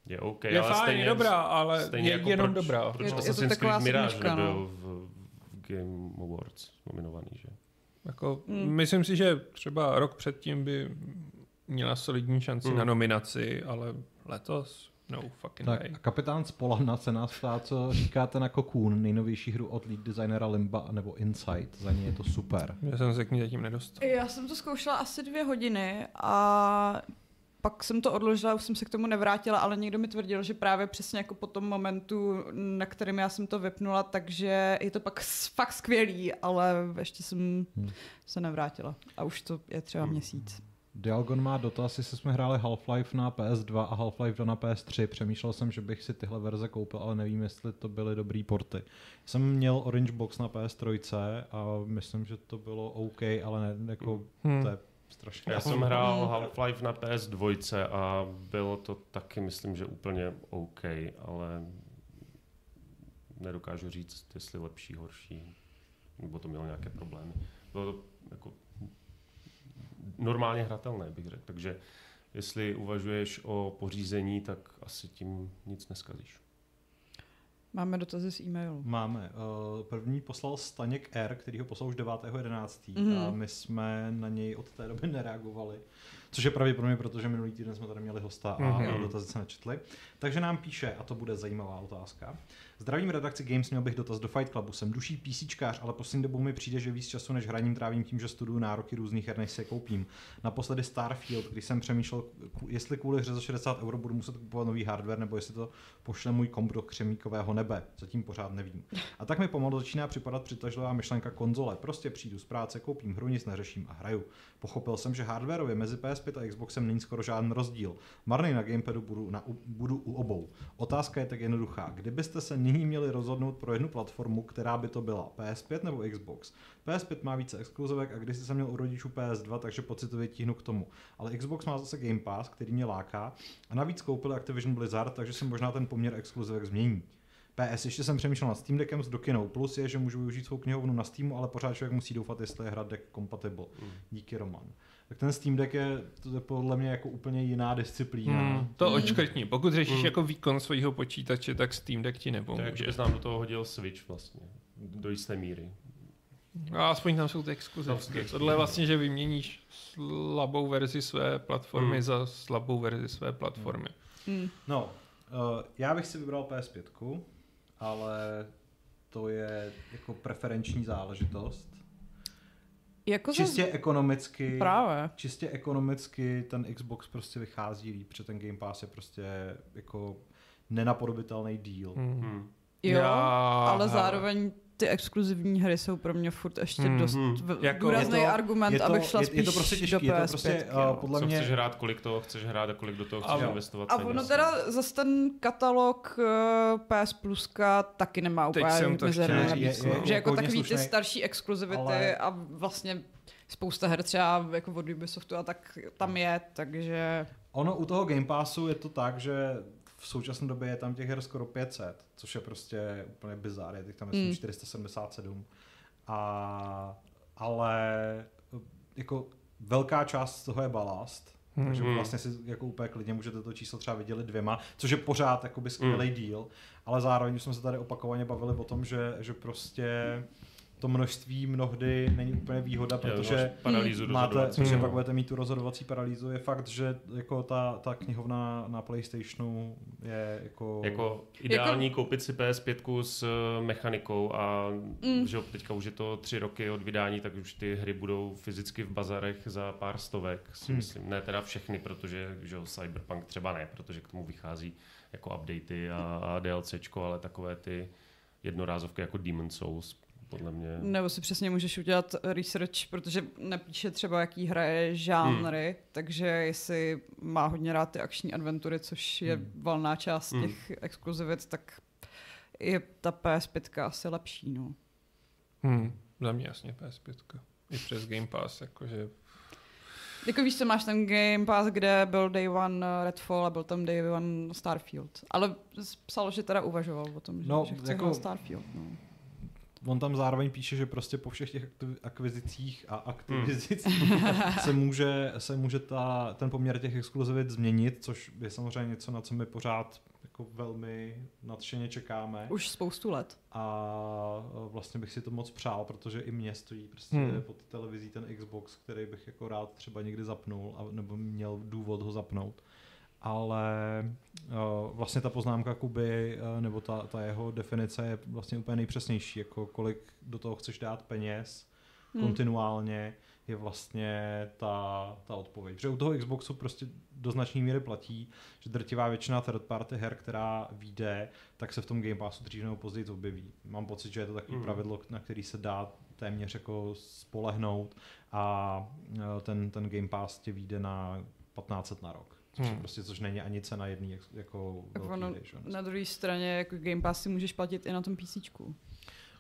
Je OK, je ale fajn, stejně, je dobrá, ale stejně je jako jenom proč, dobrá. Proč Je to- je to taková Creed Mirage no. nebyl v, v Game Awards nominovaný, že? Jako, Mm. Myslím si, že třeba rok předtím by měla solidní šanci Mm. na nominaci, ale letos no fucking Tak way. a kapitán z Polana se nás ptá, co říkáte na Cocoon, nejnovější hru od lead designera Limba nebo Insight. Za ně je to super. Já jsem se k ní zatím nedostal. Já jsem to zkoušela asi dvě hodiny a pak jsem to odložila, už jsem se k tomu nevrátila, ale někdo mi tvrdil, že právě přesně jako po tom momentu, na kterým já jsem to vypnula, takže je to pak s- fakt skvělý, ale ještě jsem Hmm. se nevrátila. A už to je třeba Hmm. měsíc. Dialgon má dotaz, jestli jsme hráli Half-Life na PS2 a Half-Life 2 na PS3. Přemýšlel jsem, že bych si tyhle verze koupil, ale nevím, jestli to byly dobrý porty. Jsem měl Orange Box na PS3 a myslím, že to bylo OK, ale ne, jako Hmm. to je strašně... Já jsem hrál Half-Life na PS2 a bylo to taky, myslím, že úplně OK, ale nedokážu říct, jestli lepší, horší, nebo to mělo nějaké problémy. Bylo to jako normálně hratelné, bych řekl. Takže jestli uvažuješ o pořízení, tak asi tím nic neskazíš. Máme dotazy z e-mailu. Máme. Uh, první poslal Staněk R, který ho poslal už 9.11. Mhm. a my jsme na něj od té doby nereagovali. Což je pravděpodobně, protože minulý týden jsme tady měli hosta a Mhm. dotazy se nečetli. Takže nám píše, a to bude zajímavá otázka. Zdravím redakci Games, měl bych dotaz do Fight Clubu. Jsem duší PCčkář, ale poslední dobou mi přijde, že víc času než hraním trávím tím, že studuju nároky různých her, než si je koupím. Naposledy Starfield, když jsem přemýšlel, jestli kvůli hře za 60 euro budu muset kupovat nový hardware, nebo jestli to pošle můj komp do křemíkového nebe. Zatím pořád nevím. A tak mi pomalu začíná připadat přitažlivá myšlenka konzole. Prostě přijdu z práce, koupím hru, nic neřeším a hraju. Pochopil jsem, že hardwareově mezi PS5 a Xboxem není skoro žádný rozdíl. Marný na gamepadu budu, na, budu u obou. Otázka je tak jednoduchá. Kdybyste se nyní měli rozhodnout pro jednu platformu, která by to byla? PS5 nebo Xbox? PS5 má více exkluzivek a když jsem měl u rodičů PS2, takže pocitově tíhnu k tomu. Ale Xbox má zase Game Pass, který mě láká a navíc koupil Activision Blizzard, takže se možná ten poměr exkluzivek změní. PS, ještě jsem přemýšlel nad Steam Deckem s Dokinou. Plus je, že můžu využít svou knihovnu na Steamu, ale pořád člověk musí doufat, jestli je hra deck compatible. Mm. Díky Roman. Tak ten Steam Deck je, to je podle mě jako úplně jiná disciplína. Hmm, to Hmm. očkrtni. Pokud řešíš Hmm. jako výkon svého počítače, tak Steam Deck ti nepomůže. bys nám do toho hodil Switch vlastně, do jisté míry. A aspoň tam jsou ty exkluzivky. Tohle je vlastně, že vyměníš slabou verzi své platformy Hmm. za slabou verzi své platformy. Hmm. No, uh, já bych si vybral PS5, ale to je jako preferenční záležitost. Jako Čistě za... ekonomicky, Právě. čistě ekonomicky ten Xbox prostě vychází líp, protože ten Game Pass je prostě jako nenapodobitelný díl. Hmm. Hmm. Jo, Já- ale zároveň ty exkluzivní hry jsou pro mě furt ještě Hmm, dost hmm. v- Jako- důrazný je to- argument, je to, abych šla je, spíš je to prostě do těžký, je to PS5. prostě uh, podle Co mě... chceš hrát, kolik toho chceš hrát a kolik do toho A- chceš investovat A ono teda zase ten katalog uh, PS Pluska taky nemá úplně nabídku. no. Že jako takový ty starší exkluzivity ale- a vlastně spousta her třeba jako od Ubisoftu a tak tam je, takže Ono u toho Game Passu je to tak, že v současné době je tam těch her skoro 500, což je prostě úplně bizár, je těch tam myslím Mm. 477. A, ale jako velká část z toho je balast, Hmm. takže Mhm. vlastně si jako úplně klidně můžete to číslo třeba vydělit dvěma, což je pořád jakoby skvělý díl, ale zároveň jsme se tady opakovaně bavili o tom, že, že prostě to množství mnohdy není úplně výhoda, protože paralýzu máte, rozhodovací. protože Hmm. pak budete mít tu rozhodovací paralýzu. Je fakt, že jako ta, ta knihovna na PlayStationu je jako... Jako ideální koupit si PS5 s eh, mechanikou a Mm. že jo, teďka už je to tři roky od vydání, tak už ty hry budou fyzicky v bazarech za pár stovek, si Hmm. myslím. Ne teda všechny, protože že jo, Cyberpunk třeba ne, protože k tomu vychází jako updaty a, a DLCčko, ale takové ty jednorázovky jako Demon Souls, podle mě. nebo si přesně můžeš udělat research, protože nepíše třeba jaký hraje žánry, Hmm. takže jestli má hodně rád ty akční adventury, což je Hmm. valná část Hmm. těch exkluzivit, tak je ta PS5 asi lepší, no. Hmm. Za mě jasně PS5. I přes Game Pass, jakože Jako víš, co máš ten Game Pass, kde byl Day One Redfall a byl tam Day One Starfield. Ale psal, že teda uvažoval o tom, že, No, že chce jako... Starfield. No. On tam zároveň píše, že prostě po všech těch akvizicích a aktivizicích se může, se může ta, ten poměr těch exkluzivit změnit, což je samozřejmě něco, na co my pořád jako velmi nadšeně čekáme. Už spoustu let. A e, vlastně bych si to moc přál, protože i mě stojí prostě Hmm. hmm. pod televizí ten Xbox, který bych jako rád třeba někdy zapnul, a, nebo měl důvod ho zapnout. Ale uh, vlastně ta poznámka Kuby, uh, nebo ta, ta jeho definice je vlastně úplně nejpřesnější, jako kolik do toho chceš dát peněz Hmm. kontinuálně, je vlastně ta, ta odpověď. Protože u toho Xboxu prostě do značné míry platí, že drtivá většina third party her, která vyjde, tak se v tom Game Passu dřív nebo později objeví. Mám pocit, že je to takový Mm. pravidlo, na který se dá téměř jako spolehnout a e, ten, ten Game Pass tě vyjde na 1500 na rok. Což, Hmm. hmm. prostě, což není ani cena jedný jak- jako velký ono, na druhé straně jako Game Pass si můžeš platit i na tom PC.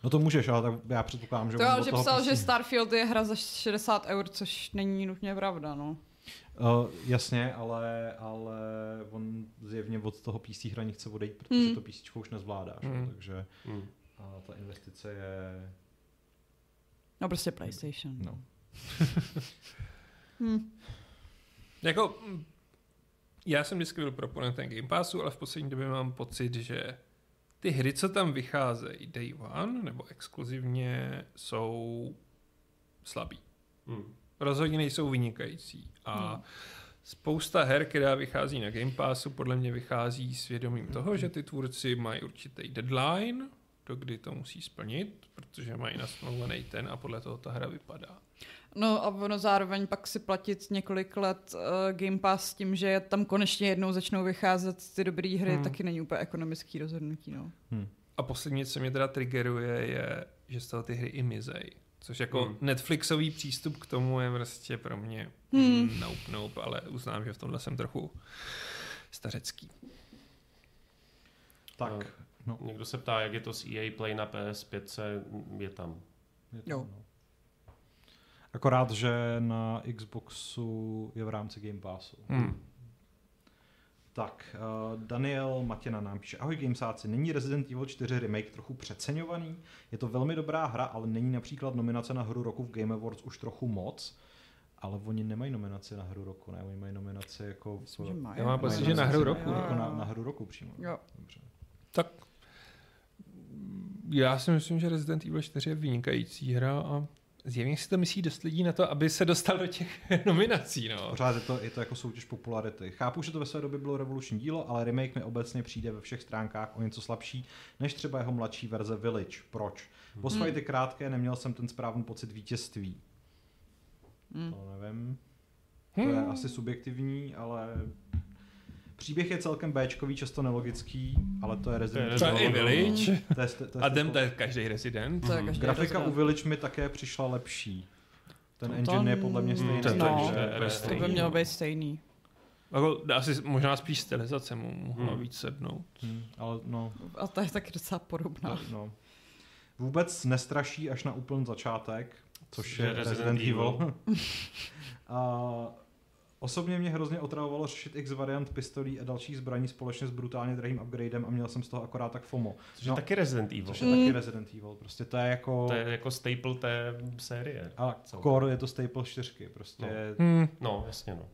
No to můžeš, ale tak já předpokládám, že To on ale že psal, PC že Starfield je hra za 60 eur, což není nutně pravda, no. Uh, jasně, ale, ale on zjevně od toho PC hraní chce odejít, protože Hmm. to PC už nezvládáš, Hmm. hmm. takže Mm. a ta investice je... No prostě PlayStation. No. Hm. Jako, já jsem vždycky byl proponentem Game Passu, ale v poslední době mám pocit, že ty hry, co tam vycházejí day one nebo exkluzivně, jsou slabý. Mm. Rozhodně nejsou vynikající. A Hmm. spousta her, která vychází na Game Passu, podle mě vychází s vědomím toho, že ty tvůrci mají určitý deadline, do kdy to musí splnit, protože mají nasmlouvaný ten a podle toho ta hra vypadá. No a ono zároveň pak si platit několik let uh, Game Pass s tím, že tam konečně jednou začnou vycházet ty dobré hry, Hmm. hmm. taky není úplně ekonomický rozhodnutí, no. Hm. A poslední, co mě teda triggeruje, je, že z toho ty hry i mizej. Což jako Hmm. Netflixový přístup k tomu je prostě pro mě Hmm. hmm. nope, nope, ale uznám, že v tomhle jsem trochu stařecký. Tak, No. Někdo se ptá, jak je to s EA Play na PS5, je tam. Je to, Jo. no. Akorát, že na Xboxu je v rámci Game Passu. Hmm. Tak, uh, Daniel Matěna nám píše, ahoj Gamesáci, není Resident Evil 4 remake trochu přeceňovaný? Je to velmi dobrá hra, ale není například nominace na hru roku v Game Awards už trochu moc? Ale oni nemají nominaci na hru roku, ne? Oni mají nominaci jako... Myslím, že mají. Já mám pocit, že na hru roku, Jako na, na hru roku přímo. Jo. Dobře. Tak já si myslím, že Resident Evil 4 je vynikající hra a zjevně si to myslí dost lidí na to, aby se dostal do těch nominací. No. Pořád je to, je to jako soutěž popularity. Chápu, že to ve své době bylo revoluční dílo, ale remake mi obecně přijde ve všech stránkách o něco slabší, než třeba jeho mladší verze Village. Proč? Boss Hmm. fighty krátké, neměl jsem ten správný pocit vítězství. Hm. To nevím. To je Hmm. asi subjektivní, ale příběh je celkem Bčkový, často nelogický, ale to je Resident To je i Evil. Village. To je, to je, A ten to je každý Resident. To je Mhm. každý Grafika u Village mi také přišla lepší. Ten To engine je podle mě n- stejný. to je no, to je to To stejný. by mělo být stejný. Jako, asi možná spíš stylizace mu mohla Hmm. víc sednout. Hmm, ale no, A ta je taky docela podobná. No, no. Vůbec nestraší až na úplný začátek, což Že je Resident Resident, Evil. Evil. a osobně mě hrozně otravovalo řešit x variant pistolí a dalších zbraní společně s brutálně drahým upgradem a měl jsem z toho akorát tak FOMO. Což je taky Resident Evil. Což je Mm. taky Resident Evil. Prostě to je jako... To je jako staple té série. A celkem. core je to staple 4. Prostě No. Hmm. No, jasně no.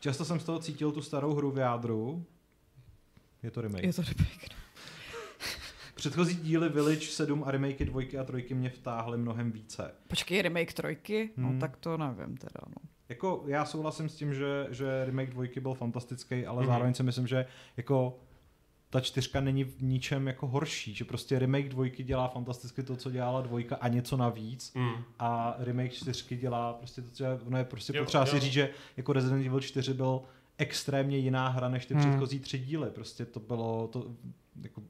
Často jsem z toho cítil tu starou hru v jádru. Je to remake. Je to remake. Předchozí díly Village 7 a remakey 2 a 3 mě vtáhly mnohem více. Počkej, remake trojky? Hmm. No tak to nevím teda, no. Jako já souhlasím s tím, že, že remake dvojky byl fantastický, ale Mhm. mm-hmm. zároveň si myslím, že jako ta čtyřka není v ničem jako horší, že prostě remake dvojky dělá fantasticky to, co dělala dvojka a něco navíc Mm. a remake čtyřky dělá prostě to, co je, ono je prostě Jo, potřeba jo. si říct, že jako Resident Evil 4 byl extrémně jiná hra než ty Hmm. předchozí tři díly, prostě to bylo to jako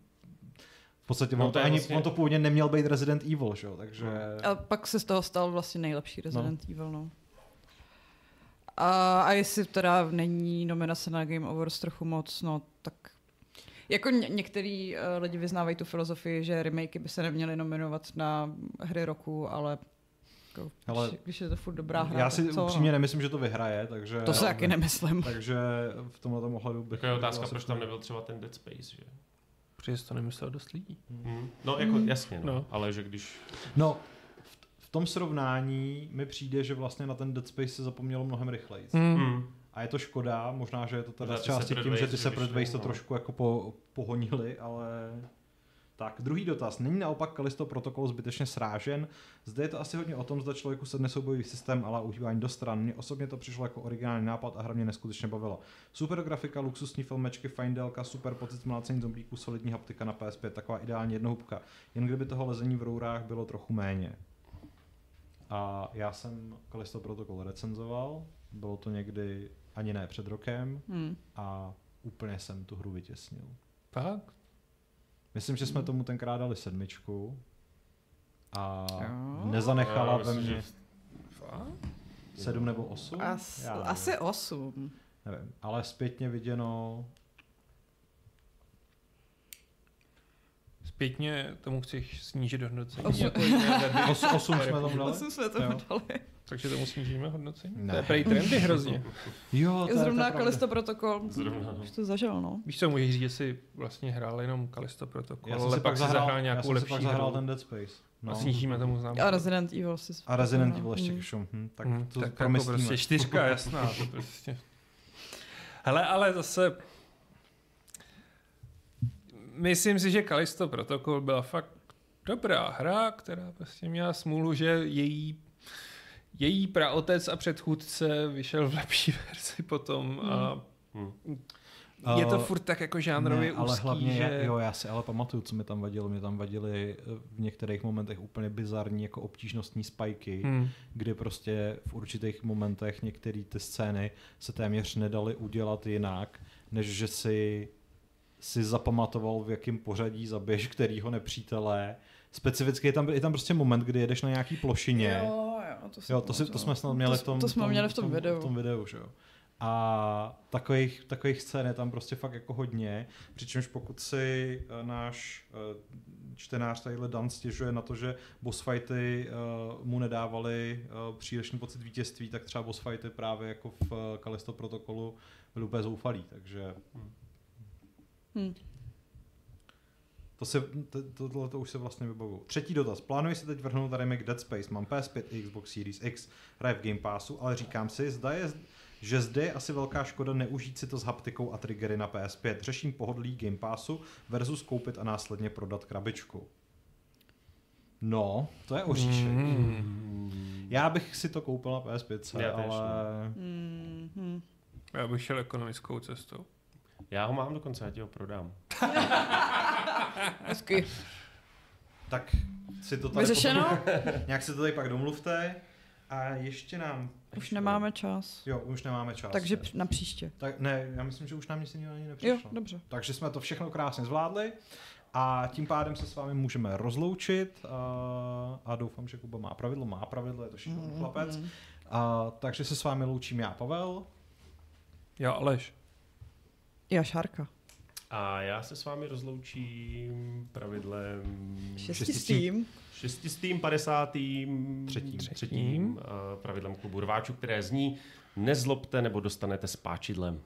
v podstatě No on, to ani, vlastně- on to původně neměl být Resident Evil, že? jo, takže... A pak se z toho stal vlastně nejlepší Resident no. Evil, no. A, a jestli teda není nominace na Game Awards trochu moc, no tak jako ně, některý uh, lidi vyznávají tu filozofii, že remakey by se neměly nominovat na hry roku, ale, jako, Ale když, když je to furt dobrá hra, Já si tak co, upřímně nemyslím, že to vyhraje, takže... To se taky nemyslím. Takže v tomhle tom ohledu bych... Jako je otázka, proč tam nebyl třeba ten Dead Space, že? Protože to nemyslel dost lidí. Mm. No, jako Mm. jasně, no. No. Ale že když... No, v, tom srovnání mi přijde, že vlastně na ten Dead Space se zapomnělo mnohem rychleji. Mm. A je to škoda, možná, že je to teda z části tím, že ty Separate vyšly, Ways to no. trošku jako po, pohonili, ale... Tak, druhý dotaz. Není naopak Kalisto protokol zbytečně srážen? Zde je to asi hodně o tom, zda člověku sedne soubojový systém, ale užívání do stran. Mně osobně to přišlo jako originální nápad a hra mě neskutečně bavila. Super grafika, luxusní filmečky, fajn délka, super pocit mlácení zombíků, solidní haptika na PS5, taková ideální jednohubka. Jen kdyby toho lezení v rourách bylo trochu méně. A já jsem Kalisto Protocol recenzoval, bylo to někdy ani ne před rokem Hmm. a úplně jsem tu hru vytěsnil. Fakt? Myslím, že jsme tomu tenkrát dali sedmičku a Jo. nezanechala Já ve mně sedm nebo osm. As, asi osm. Nevím, ale zpětně viděno, Zpětně tomu chceš snížit hodnocení. Osm. jako jiné weby. os, osm jsme tomu dali. Osm jsme tomu Jo. dali. Takže tomu snížíme hodnocení? Ne. To je prej trendy hrozně. Jo, to je, Zrovna Kalisto protokol. Zrovna. Už to zažil, no. Víš co, můžeš říct, že jsi vlastně hrál jenom Kalisto Protocol, Já jsem ale si pak pak si zahrál, zahrál já nějakou si lepší pak zahrál hru. ten Dead Space. No. No. A snížíme tomu známku. A Resident Evil si A Resident. Evil ještě Mm. mm. hm, tak Mhm, to tak jako prostě čtyřka, jasná. To prostě. Hele, ale zase myslím si, že Kalisto Protocol byla fakt dobrá hra, která prostě měla smůlu, že její její praotec a předchůdce vyšel v lepší verzi potom a Hmm. je to Uh, furt tak jako žánrově ne, ale úzký, hlavně, že... jo, já si ale pamatuju, co mi tam vadilo. Mě tam vadily eh, v některých momentech úplně bizarní jako obtížnostní spajky, Hmm. kdy prostě v určitých momentech některé ty scény se téměř nedaly udělat jinak, než že si si zapamatoval, v jakém pořadí zabiješ kterýho nepřítele. Specificky je tam, je tam prostě moment, kdy jedeš na nějaký plošině. Jo, jo, to, Jo, to, si, to jsme snad měli to, v tom, to jsme tom, měli v tom, videu. V tom videu, že jo. A takových, takových scén je tam prostě fakt jako hodně, přičemž pokud si uh, náš uh, čtenář tadyhle Dan stěžuje na to, že boss fighty uh, mu nedávali uh, přílišný pocit vítězství, tak třeba boss fighty právě jako v Kalisto protokolu byly úplně zoufalý, takže Hm. to, se, to, to, tohle to už se vlastně vybavuju. Třetí dotaz. Plánuji si teď vrhnout remake Dead Space. Mám PS5 i Xbox Series X. Hraje v Game Passu, ale říkám si, zda je, že zde je asi velká škoda neužít si to s haptikou a triggery na PS5. Řeším pohodlí Game Passu versus koupit a následně prodat krabičku. No, to je oříšek. Mm. Já bych si to koupil na PS5, Já ale... Hmm, hm. Já bych šel ekonomickou cestou. Já ho mám dokonce, já ti ho prodám. Hezky. Tak si to tady Vyřešeno? potom- nějak si to tady pak domluvte. A ještě nám... Už nemáme čas. Jo, už nemáme čas. Takže př- na příště. Tak ne, já myslím, že už nám nic jiného ani Jo, nepřišlo. dobře. Takže jsme to všechno krásně zvládli a tím pádem se s vámi můžeme rozloučit a, a doufám, že Kuba má pravidlo, má pravidlo, je to šikovný Mm, chlapec. mm. A, takže se s vámi loučím já, Pavel. Já Aleš. Já Šárka. A já se s vámi rozloučím pravidlem Šestistým. šestistým, padesátým, Třetím. třetím eh, pravidlem klubu rváčů, které zní nezlobte nebo dostanete s páčidlem.